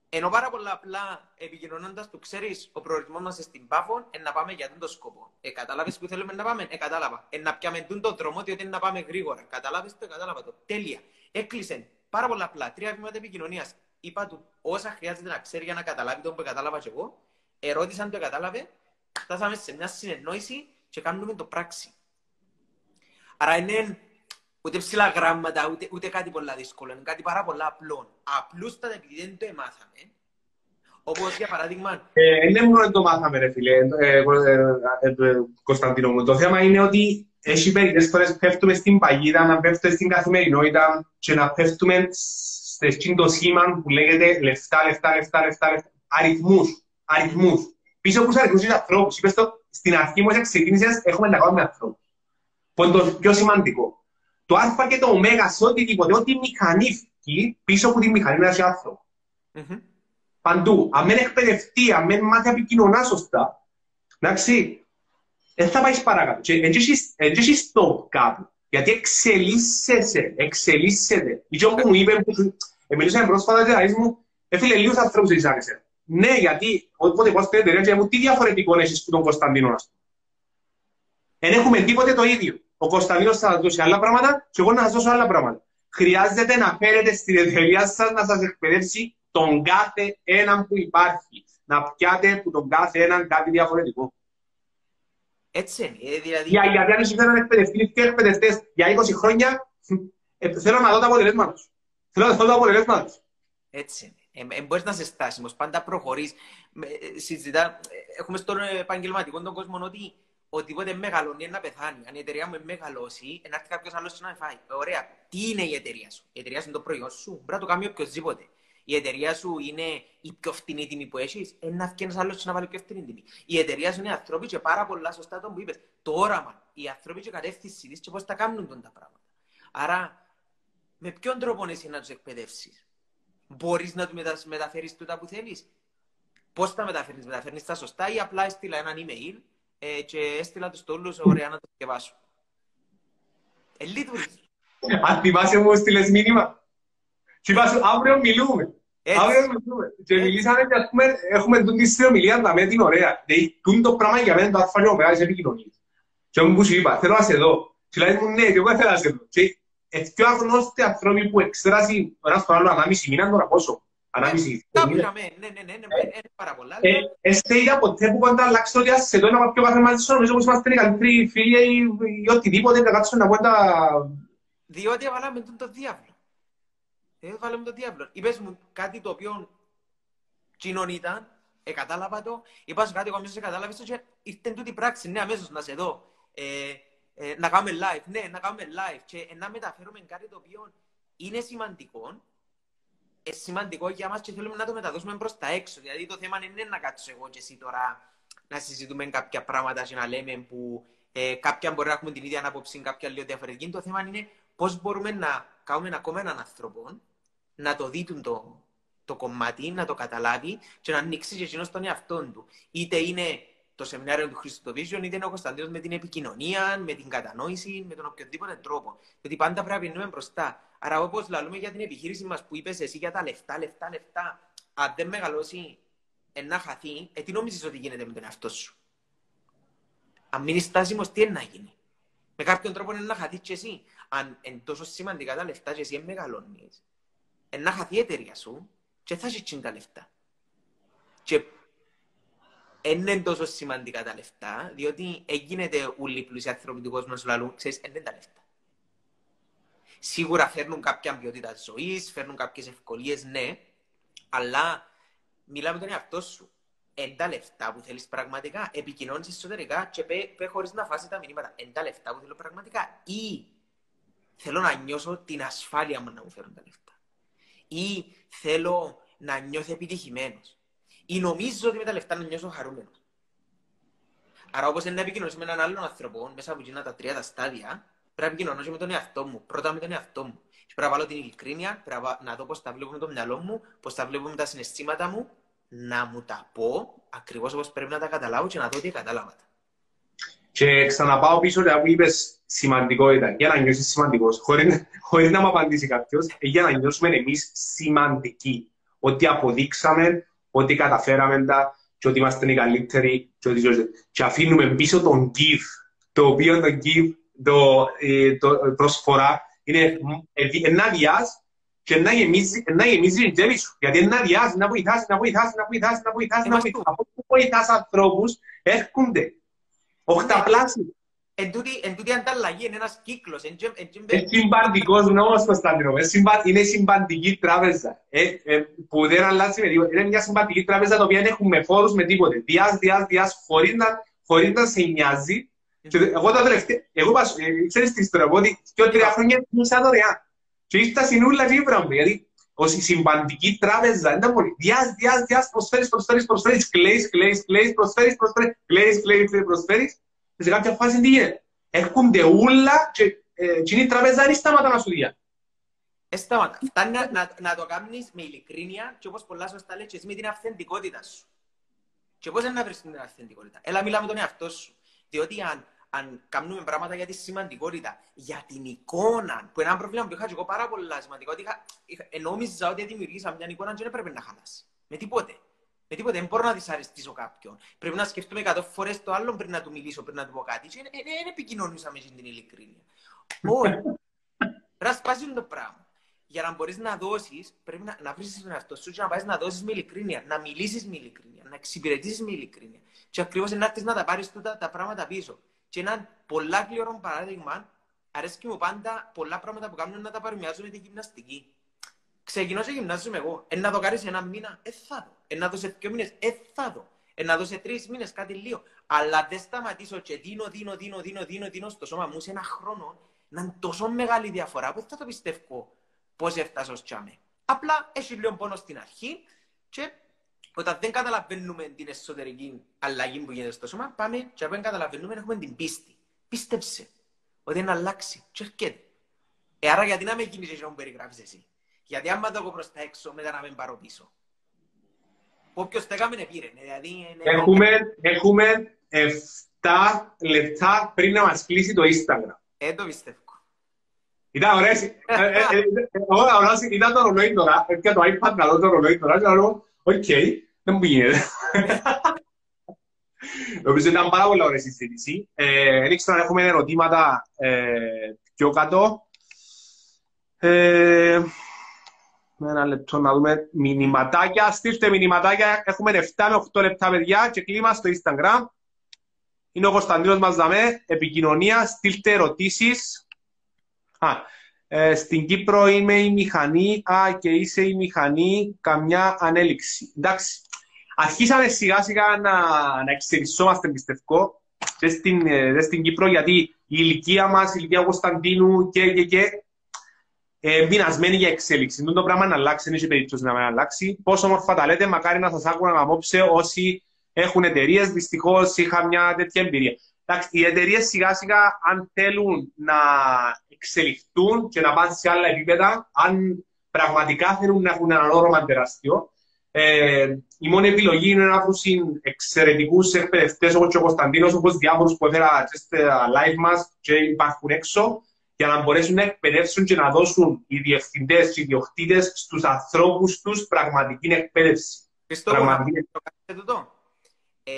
Ενώ πάρα πολλά απλά επικοινωνώντας του, ξέρεις, ο προορισμός μας στην Πάφο είναι να πάμε για τον σκοπό. Ε, κατάλαβες που θέλουμε να πάμε, ε, κατάλαβα. Ε, να πιάμε τον δρόμο, διότι είναι να πάμε γρήγορα. Κατάλαβες το, κατάλαβα το. Τέλεια. Έκλεισε πάρα πολλά απλά. Τρία βήματα επικοινωνίας. Είπα του όσα χρειάζεται να ξέρει για να καταλάβει τον που κατάλαβα και εγώ ερώτηση αν το κατάλαβε, φτάσαμε σε μια συνεννόηση και κάνουμε το πράξη. Άρα είναι ούτε ψηλά γράμματα, ούτε, ούτε κάτι πολλά δύσκολο, είναι κάτι πάρα πολλά απλό. Απλούστατα επειδή δεν το μάθαμε, όπως για παράδειγμα... Ε, είναι μόνο το μάθαμε ρε φίλε, ε, ε, ε, Κωνσταντίνο μου. Το θέμα είναι ότι έχει μερικές φορές πέφτουμε στην παγίδα, να πέφτουμε στην καθημερινότητα και να πέφτουμε σε το σχήμα που λέγεται λεφτά, λεφτά, λεφτά, λεφτά, λεφτά αριθμούς αριθμούς. Πίσω από τους αριθμούς είναι ανθρώπους. Είπες το, στην αρχή μου ξεκίνησες, έχουμε να κάνουμε ανθρώπους. Που είναι το πιο σημαντικό. Το α και το ω σε οτιδήποτε, ό,τι μηχανή φύγει, πίσω από τη μηχανή είναι ένα άνθρωπο. Mm-hmm. Παντού. Αν δεν εκπαιδευτεί, αν δεν μάθει επικοινωνά σωστά, εντάξει, δεν θα πάεις παρακάτω. Και δεν έχεις το κάπου. Γιατί εξελίσσεσαι, εξελίσσεται. Η που μου είπε, μιλήσαμε πρόσφατα και μου, έφυγε λίγους ανθρώπους της άρεσε. Ναι, γιατί όποτε πάω στην εταιρεία μου, τι διαφορετικό έχεις που τον Κωνσταντίνο, ας πούμε. Δεν έχουμε τίποτε το ίδιο. Ο Κωνσταντίνος θα σα δώσει άλλα πράγματα και εγώ να σας δώσω άλλα πράγματα. Χρειάζεται να φέρετε στην εταιρεία σας να σας εκπαιδεύσει τον κάθε έναν που υπάρχει. Να πιάτε που τον κάθε έναν κάτι διαφορετικό. Έτσι είναι. Δηλαδή... Για, γιατί αν είσαι έναν εκπαιδευτή και εκπαιδευτές για 20 χρόνια, ε, θέλω να δω τα αποτελέσματα Θέλω να δω τα αποτελέσματα Έτσι είναι ε, μπορείς να είσαι στάσιμος, πάντα προχωρείς. Ε, συζητά, ε, έχουμε στον επαγγελματικό τον κόσμο ότι οτιδήποτε μεγαλώνει να πεθάνει. Αν η εταιρεία μου μεγαλώσει, να έρθει κάποιος άλλος να με φάει. Ωραία. Τι είναι η εταιρεία σου; Η εταιρεία σου είναι το προϊόν σου; Μπορεί να το κάνει οποιοδήποτε. Η εταιρεία σου είναι η πιο φτηνή τιμή που έχεις, ένα έρθει ένας άλλος να βάλει πιο φτηνή τιμή. Η εταιρεία σου είναι άνθρωποι και πάρα πολλά σωστά το που είπες. Το όραμα, οι άνθρωποι και κατεύθυνση τη και πώς τα κάνουν τα πράγματα. Άρα, με ποιον τρόπο εσύ να τους εκπαιδεύσεις; Μπορείς να τους μεταφέρεις τούτα που θέλεις; Πώς τα μεταφέρεις, μεταφέρεις τα σωστά ή απλά έστειλα έναν email ε, και έστειλα τους τόλους ωραία να το διαβάσω. Ε, λειτουργείς. Αν θυμάσαι μου έστειλες μήνυμα. Θυμάσαι, αύριο μιλούμε. Έτσι. Αύριο μιλούμε. Και μιλήσαμε και ας πούμε, έχουμε τον της συνομιλία να με την ωραία. Δηλαδή, τούν το πράγμα για μένα το ασφαλείο μεγάλης επικοινωνίας. Και όμως που σου είπα, θέλω να σε δω. Και λέει μου, ναι, και εγώ θέλω να σε δω πιο αγνώστοι άνθρωποι που εξτράσει ο ένας τον άλλο ανάμιση μήνα τώρα πόσο. Ανάμιση μήνα. Ναι, ναι, ναι, ναι, πάρα πολλά. Εστε είδα ποτέ που πάντα αλλάξει ότι σε το ένα κάποιο κάθε μαζί σου, νομίζω πως είμαστε οι καλύτεροι φίλοι ή οτιδήποτε να κάτσουν να πω τα... Διότι έβαλαμε τον διάβλο. Έβαλαμε τον διάβλο. Είπες μου κάτι το οποίο κοινών ήταν, ε, κατάλαβα το, είπας σου κάτι, εγώ αμέσως κατάλαβες το και ήρθε τούτη πράξη, ναι, αμέσως να σε δω. Ε, ε, να κάνουμε live. Ναι, να κάνουμε live και να μεταφέρουμε κάτι το οποίο είναι σημαντικό. Ε, σημαντικό για μας και θέλουμε να το μεταδώσουμε προς τα έξω. Δηλαδή το θέμα είναι να κάτσω εγώ και εσύ τώρα να συζητούμε κάποια πράγματα και να λέμε που ε, κάποια μπορεί να έχουμε την ίδια άποψη, κάποια λίγο διαφορετική. Το θέμα είναι πώς μπορούμε να κάνουμε ακόμα έναν άνθρωπο να το δει το, το κομμάτι, να το καταλάβει και να ανοίξει και εκείνος τον εαυτό του. Είτε είναι το σεμινάριο του Χρήστο Vision, είτε είναι ο Κωνσταντίνος με την επικοινωνία, με την κατανόηση, με τον οποιοδήποτε τρόπο. Γιατί πάντα πρέπει να μείνουμε μπροστά. Άρα, όπως λέμε για την επιχείρηση μας που είπες εσύ για τα λεφτά, λεφτά, λεφτά, αν δεν μεγαλώσει να χαθεί, ε, τι νομίζεις ότι γίνεται με τον εαυτό σου; Αν μείνεις στάσιμος, τι είναι να γίνει; Με κάποιον τρόπο είναι να χαθείς και εσύ. Αν είναι τόσο σημαντικά τα λεφτά και εσύ μεγαλώνεις, είναι να χαθεί η εταιρεία σου και θα έχει τα λεφτά. Και είναι τόσο σημαντικά τα λεφτά, διότι έγινε όλοι οι πλούσιοι άνθρωποι του κόσμου να σου λαλούν, ξέρεις, είναι τα λεφτά. Σίγουρα φέρνουν κάποια ποιότητα ζωής, φέρνουν κάποιες ευκολίες, ναι, αλλά μιλάμε τον εαυτό σου. Εν τα λεφτά που θέλεις πραγματικά, επικοινώνεις εσωτερικά και πέ, πέ χωρίς να φάσει τα μηνύματα. Εν τα λεφτά που θέλω πραγματικά. Ή θέλω να νιώσω την ασφάλεια μου να μου φέρουν τα λεφτά. Ή θέλω να νιώθω επιτυχημένος. Ή νομίζω ότι με τα λεφτά να νιώσω χαρούμενος. Άρα, όπως είναι να επικοινωνήσω με έναν άλλον άνθρωπο μέσα από εκείνα τα τρία τα στάδια, πρέπει να επικοινωνήσω με τον εαυτό μου. Πρώτα με τον εαυτό μου. Και πρέπει να βάλω την ειλικρίνεια, πρέπει να δω πώς τα βλέπω με το μυαλό μου, πώς τα βλέπω με τα συναισθήματα μου, να μου τα πω ακριβώς όπως πρέπει να τα καταλάβω και να δω ότι κατάλαβα Και ξαναπάω πίσω ότι που είπες σημαντικότητα, για να νιώσεις σημαντικός, χωρίς να μου απαντήσει κάποιος, για να νιώσουμε εμείς σημαντικοί. Ότι αποδείξαμε ότι καταφέραμε τα και ότι είμαστε οι καλύτεροι και, ότι... και αφήνουμε πίσω τον give, το οποίο το give, το, ε, το προσφορά, είναι ένα διάς και να γεμίζει, να γεμίζει την τσέπη σου. Γιατί να διάσει, να βοηθάσει, να βοηθάσει, να βοηθάσει, να βοηθάσει, να βοηθάσει. Από που βοηθάς ανθρώπους, έρχονται οχταπλάσιοι. Εν τούτη ανταλλαγή είναι ένας κύκλος. Είναι συμπαντικός νόμος, Κωνσταντινό. Είναι συμπαντική τράπεζα. Ε, ε, που δεν αλλάζει με τίποτα. Είναι μια συμπαντική τράπεζα, το οποία δεν έχουμε φόρους με τίποτε. Διάς, διάς, διάς, χωρίς να σε νοιάζει. Εγώ τα τελευταία, εγώ ε, ξέρεις τι ιστορία, ότι και τρία χρόνια ήμουν δωρεάν. Και ήρθα στην ούλα και πράγμα, γιατί ως η συμπαντική τράπεζα ήταν πολύ. Διάς, διάς, διάς, προσφέρεις, προσφέρεις, προσφέρεις, κλαίεις, κλαίεις, κλαίεις, προσφέρεις, προσφέρεις, κλαίεις, κλαίεις, προσφέρεις. Και σε κάποια φάση τι γίνεται; Έρχονται ούλα και, ε, και η τράπεζα δεν σταματά να σου διά. Εσταματά. Φτάνει να, να, να, το κάνεις με ειλικρίνεια και όπως πολλά σωστά λέει και εσύ με την αυθεντικότητα σου. Και πώς είναι να βρεις την αυθεντικότητα; Έλα μιλά με τον εαυτό σου. Διότι αν αν κάνουμε πράγματα για τη σημαντικότητα, για την εικόνα, που είναι ένα πρόβλημα που είχα και εγώ πάρα πολλά σημαντικό, ότι είχα, είχα, νόμιζα ότι δημιουργήσα μια εικόνα και δεν πρέπει να χαλάσει. Με τίποτε. Με τίποτε, δεν μπορώ να δυσαρεστήσω κάποιον. Πρέπει να σκεφτούμε εκατό φορές το άλλο πριν να του μιλήσω, πριν να του πω κάτι. Και δεν επικοινωνούσα με την ειλικρίνεια. Όχι. Πρέπει να σπάσει το πράγμα. Για να μπορείς να δώσεις, πρέπει να, να βρεις τον εαυτό σου και να πάεις να δώσεις με ειλικρίνεια, να μιλήσεις με ειλικρίνεια, να εξυπηρετήσεις με ειλικρίνεια. Και ακριβώς να έρθεις να τα πάρεις τα, τα πράγματα πίσω. Και ένα πολλά κλειό παράδειγμα, αρέσκει μου πάντα πολλά πράγματα που κάνουν να τα παρομοιάζουν με τη γυμναστική. Ξεκινώ σε γυμνάζομαι εγώ. Εν να το κάνεις ένα μήνα, ε, θα δω. Εν να δω σε δύο μήνες, ε, θα δω. Εν να δω σε τρεις μήνες, κάτι λίγο. Αλλά δεν σταματήσω και δίνω, δίνω, δίνω, δίνω, δίνω, δίνω στο σώμα μου σε ένα χρόνο να είναι τόσο μεγάλη διαφορά που θα το πιστεύω πώς έφτασα ως τσάμε. Απλά έχει λίγο πόνο στην αρχή και όταν δεν καταλαβαίνουμε την εσωτερική αλλαγή που γίνεται στο σώμα, πάμε και όταν καταλαβαίνουμε έχουμε την πίστη. Πίστεψε ότι είναι αλλάξει και έρχεται. Ε, άρα γιατί να με γίνεις εσύ μου περιγράφεις εσύ. Γιατί άμα το έχω προς τα έξω, μετά να με πάρω πίσω. Όποιος τα έκαμε, πήρε. Δηλαδή, έχουμε, έχουμε 7 λεπτά πριν να μας κλείσει το Instagram. Ε, το πιστεύω. Ήταν ωραίες. Ε, ε, ε, ήταν το ρολόι τώρα. Έπιασα το iPad να δω το ρολόι τώρα. Και λέω, οκ, δεν μου πήγαινε. Νομίζω ήταν πάρα πολύ ωραία συζήτηση. Δεν ήξερα αν έχουμε ερωτήματα πιο κάτω. Ένα λεπτό να δούμε μηνυματάκια. Στείλτε μηνυματάκια. Έχουμε 7 με 8 λεπτά, παιδιά, και κλίμα στο Instagram. Είναι ο Κωνσταντίνος μας δαμέ. Επικοινωνία. Στείλτε ερωτήσεις. Α, ε, στην Κύπρο είμαι η μηχανή. Α, και είσαι η μηχανή. Καμιά ανέλυξη. Εντάξει. Αρχίσαμε σιγά σιγά να, να εξελισσόμαστε, πιστεύω, και στην, ε, στην Κύπρο, γιατί η ηλικία μας, η ηλικία Κωνσταντίνου και, και, και ε, πεινασμένοι για εξέλιξη. Δεν το πράγμα να αλλάξει, δεν έχει περίπτωση να μην αλλάξει. Πόσο όμορφα τα λέτε, μακάρι να σας άκουγαν απόψε όσοι έχουν εταιρείες. Δυστυχώς είχα μια τέτοια εμπειρία. Εντάξει, οι εταιρείες σιγά σιγά, αν θέλουν να εξελιχθούν και να πάνε σε άλλα επίπεδα, αν πραγματικά θέλουν να έχουν έναν όρομα τεράστιο, ε, η μόνη επιλογή είναι να έχουν εξαιρετικούς εκπαιδευτές όπως ο Κωνσταντίνος, όπως διάφορους που έφερα στα live μας και υπάρχουν έξω, για να μπορέσουν να εκπαιδεύσουν και να δώσουν οι διευθυντές, οι ιδιοκτήτες στους ανθρώπους τους πραγματική εκπαίδευση. Χριστόβο, να Πραγματικά. το κάνετε τούτο; Ε,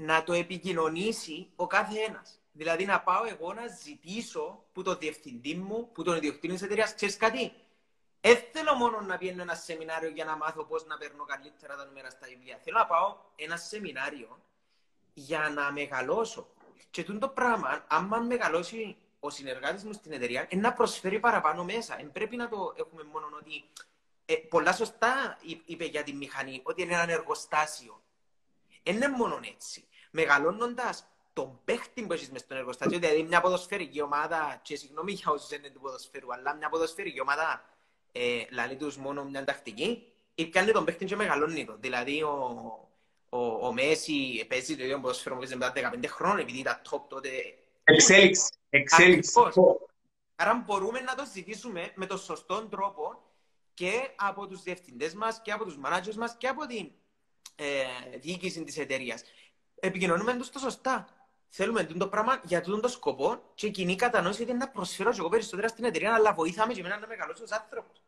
να το επικοινωνήσει ο κάθε ένας. Δηλαδή να πάω εγώ να ζητήσω που το διευθυντή μου, που τον ιδιοκτήτη της εταιρείας, ξέρεις κάτι; Δεν θέλω μόνο να πιένω ένα σεμινάριο για να μάθω πώς να παίρνω καλύτερα τα νούμερα στα βιβλία. Θέλω να πάω ένα σεμινάριο για να μεγαλώσω. Και τούτο το πράγμα, άμα μεγαλώσει ο συνεργάτης μου στην εταιρεία, είναι να προσφέρει παραπάνω μέσα. Δεν πρέπει να το έχουμε μόνο ότι... Ε, πολλά σωστά εί- είπε για τη μηχανή, ότι είναι ένα εργοστάσιο. Δεν είναι μόνο έτσι. Μεγαλώνοντας τον παίχτη που έχεις μες στο εργοστάσιο, δηλαδή μια ποδοσφαιρική ομάδα, και συγγνώμη για όσους δεν είναι του ποδοσφαίρου, αλλά μια ποδοσφαιρική ομάδα ε, λαλεί τους μόνο μια τακτική, ή πιάνει τον παίχτη και μεγαλώνει το. Δηλαδή ο, ο, ο Μέση παίζει το ίδιο ποδοσφαίρο που παίζει μετά 15 χρόνια, επειδή ήταν top τότε. Εξέλιξη. Εξέλιξη. Ακριβώς. Άρα μπορούμε να το ζητήσουμε με τον σωστό τρόπο και από τους διευθυντές μας και από τους managers μας και από την ε, διοίκηση της εταιρείας. Επικοινωνούμε τους το σωστά. Θέλουμε το πράγμα για τον το σκοπό και κοινή κατανόηση ότι είναι να προσφέρω και εγώ περισσότερα στην εταιρεία, αλλά βοήθαμε και εμένα να μεγαλώσω ως άνθρωπος.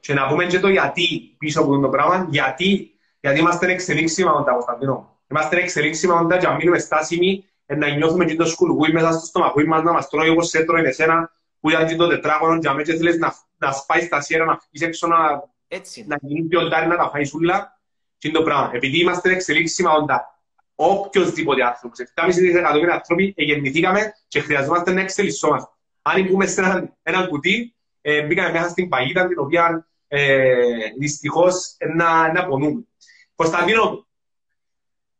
Και να πούμε και το γιατί πίσω από το πράγμα. Γιατί, γιατί είμαστε εξελίξιμα όντα, Κωνσταντίνο. Είμαστε εξελίξιμα όντα και αν μείνουμε στάσιμοι, ε, να νιώθουμε και το σκουλγούι μέσα στο στομαχούι μας, να μας τρώει όπως έτρωε εσένα, που ήταν και το τετράγωνο και αμέσως θέλεις να, να σπάεις τα σιέρα, να φύγεις έξω, να, Έτσι. να γίνει πιοντάρι, να τα φάεις ούλα. Και είναι το πράγμα. Επειδή είμαστε εξελίξιμα όντα, οποιοδήποτε άνθρωπος, 7,5 δισεκατομμύρια άνθρωποι, γεννηθήκαμε και χρειαζόμαστε να εξελισσόμαστε. Αν μπούμε σε ένα, ένα κουτί, ε, μπήκαμε μέσα στην παγίδα, την οποία ε, δυστυχώς ε, να, να πονούμε. Κωνσταντίνο,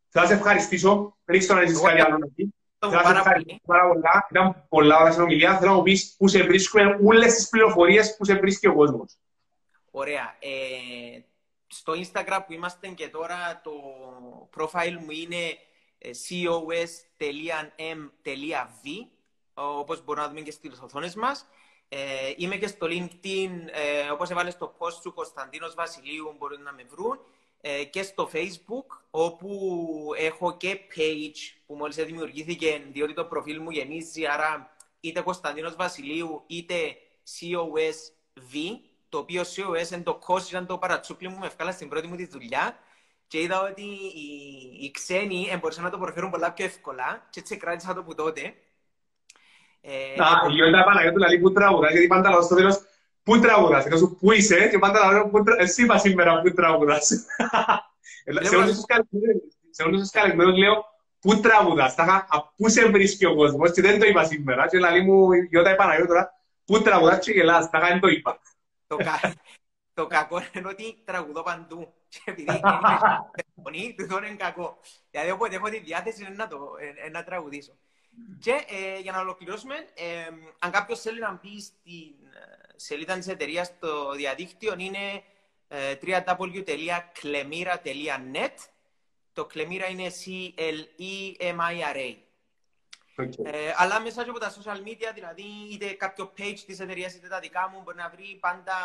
θα σε ευχαριστήσω. Δεν ξέρω αν έχεις Εγώ κάτι άλλο να πεις. Το Θέλω να σε πάρα ευχαριστήσω πολύ. πάρα πολλά. Ήταν πολλά ωραία συνομιλία. Θέλω να μου πεις πού σε βρίσκουμε όλες τις πληροφορίες που σε βρίσκει ο κόσμος. Ωραία. Ε, στο Instagram που είμαστε και τώρα το profile μου είναι ε, cos.m.v όπως μπορούμε να δούμε και στις οθόνες μας. Ε, είμαι και στο LinkedIn, ε, όπως έβαλες στο post σου Κωνσταντίνος Βασιλείου, μπορούν να με βρουν. Ε, και στο Facebook, όπου έχω και page που μόλις δημιουργήθηκε, διότι το προφίλ μου γεμίζει, άρα είτε Κωνσταντίνος Βασιλείου, είτε COSV, το οποίο COS είναι το cost, ήταν το παρατσούκλι μου, με ευκάλα στην πρώτη μου τη δουλειά και είδα ότι οι, οι ξένοι ε, μπορούσαν να το προφέρουν πολλά πιο εύκολα και έτσι κράτησα το από τότε. Ε, Να, η Γιώτα Παναγιώτου λέει πού τραγουδάς, γιατί πάντα λέω στο τέλος πού τραγουδάς, ενώ σου πού είσαι; και πάντα λέω πού τρα- εσύ είπα σήμερα πού τραγουδάς; Ε, Σε όλους τους καλεσμένους- σε όλους τους καλεσμένους λέω πού τραγουδάς, τα είχα, «Α, πού σε βρίσκει ο κόσμος; και δεν το είπα σήμερα και λέει μου η Γιώτα Παναγιώτου τώρα πού τραγουδάς; και γελάς, τα είχα, δεν το είπα. Το, κα... το κακό είναι ότι τραγουδώ παντού. Και επειδή είναι φωνή, του είναι κακό. Δηλαδή όποτε έχω τη διάθεση είναι να, το, ε, ε, να τραγουδήσω. Και ε, για να ολοκληρώσουμε, ε, αν κάποιος θέλει να μπει στην ε, σελίδα της εταιρείας στο διαδίκτυο είναι ε, www.clemira.net Το Clemira είναι C-L-E-M-I-R-A. Okay. Ε, αλλά μέσα και από τα social media, δηλαδή είτε κάποιο page της εταιρείας είτε τα δικά μου μπορεί να βρει πάντα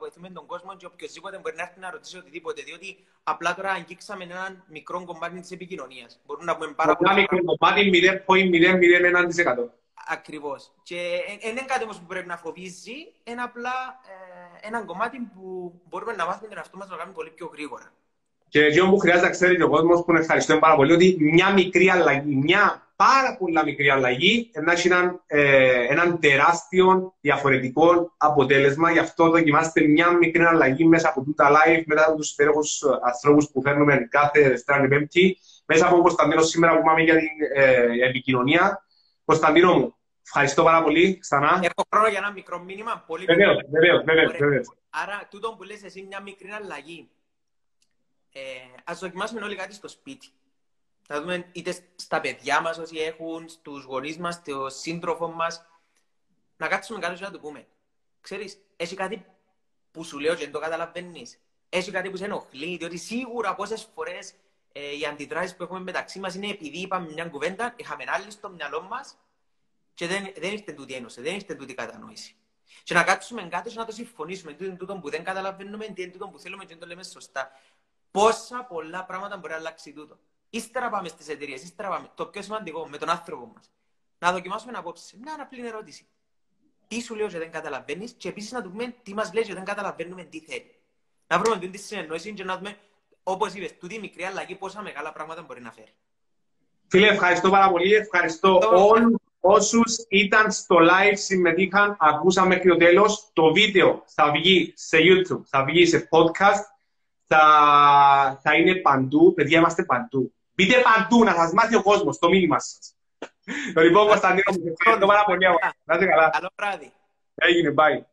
βοηθούμε τον κόσμο και οποιοδήποτε μπορεί να έρθει να ρωτήσει οτιδήποτε. Διότι απλά τώρα αγγίξαμε έναν μικρό κομμάτι της επικοινωνίας. Μπορούμε να πούμε πάρα Πολλά μικρό κομμάτι 0.001%. Ακριβώς. Και δεν είναι κάτι όμως που πρέπει να φοβίζει, είναι απλά ε, ένα κομμάτι που μπορούμε να μάθουμε τον εαυτό μας να το κάνουμε πολύ πιο γρήγορα. Και εκείνο που χρειάζεται να ξέρει και ο κόσμος που ευχαριστούμε πάρα πολύ, ότι μια μικρή αλλαγή, μια πάρα πολύ μικρή αλλαγή, να έχει έναν, ε, έναν τεράστιο διαφορετικό αποτέλεσμα. Γι' αυτό δοκιμάστε μια μικρή αλλαγή μέσα από τούτα live, μετά από τους υπέροχους ανθρώπους που φέρνουμε κάθε Δευτέρα και Πέμπτη, μέσα από τον Κωνσταντίνο σήμερα που πάμε για την ε, επικοινωνία. Κωνσταντίνο μου, ευχαριστώ πάρα πολύ ξανά. Έχω χρόνο για ένα μικρό μήνυμα. Πολύ Βεβαίως, βεβαίως, Ωραία. βεβαίως. Άρα, τούτο που λες εσύ, μια μικρή αλλαγή. Ε, ας δοκιμάσουμε όλοι κάτι στο σπίτι. Θα δούμε είτε στα παιδιά μας όσοι έχουν, στους γονείς μας, στο σύντροφο μας. Να κάτσουμε κάτω και να το πούμε. Ξέρεις, έχει κάτι που σου λέω και δεν το καταλαβαίνεις. Έχει κάτι που σε ενοχλεί, διότι σίγουρα πόσες φορές ε, οι αντιδράσεις που έχουμε μεταξύ μας είναι επειδή είπαμε μια κουβέντα, είχαμε άλλη στο μυαλό μας και δεν, δεν ήρθε τούτη ένωση, δεν ήρθε τούτη κατανόηση. Και να κάτσουμε κάτω και να το συμφωνήσουμε. Τι είναι τούτο που δεν καταλαβαίνουμε, τι είναι τούτο που θέλουμε και δεν το λέμε σωστά. Πόσα πολλά πράγματα μπορεί να αλλάξει τούτο. Ύστερα πάμε στις εταιρείες, ύστερα πάμε. Το πιο σημαντικό, με τον άνθρωπο μας. Να δοκιμάσουμε απόψε. Μια απλή ερώτηση. Τι σου λέω και δεν καταλαβαίνεις, και επίσης να του πούμε τι μας λέει και δεν καταλαβαίνουμε τι θέλει. να βρούμε την συνεννόησης και να δούμε, όπως είπες, τούτη μικρή αλλαγή πόσα μεγάλα πράγματα μπορεί να φέρει. Φίλε, ευχαριστώ πάρα πολύ. Ευχαριστώ όλους όσους ήταν στο live, συμμετείχαν, ακούσαν μέχρι το τέλος. Το βίντεο θα βγει σε YouTube, θα βγει σε podcast, θα, θα είναι παντού. Παιδιά, είμαστε παντού. Μπείτε παντού να σας μάθει ο κόσμος το μήνυμα σας. Λοιπόν, Κωνσταντίνο, ευχαριστώ πάρα πολύ. Να είστε καλά. Καλό βράδυ. Έγινε, bye.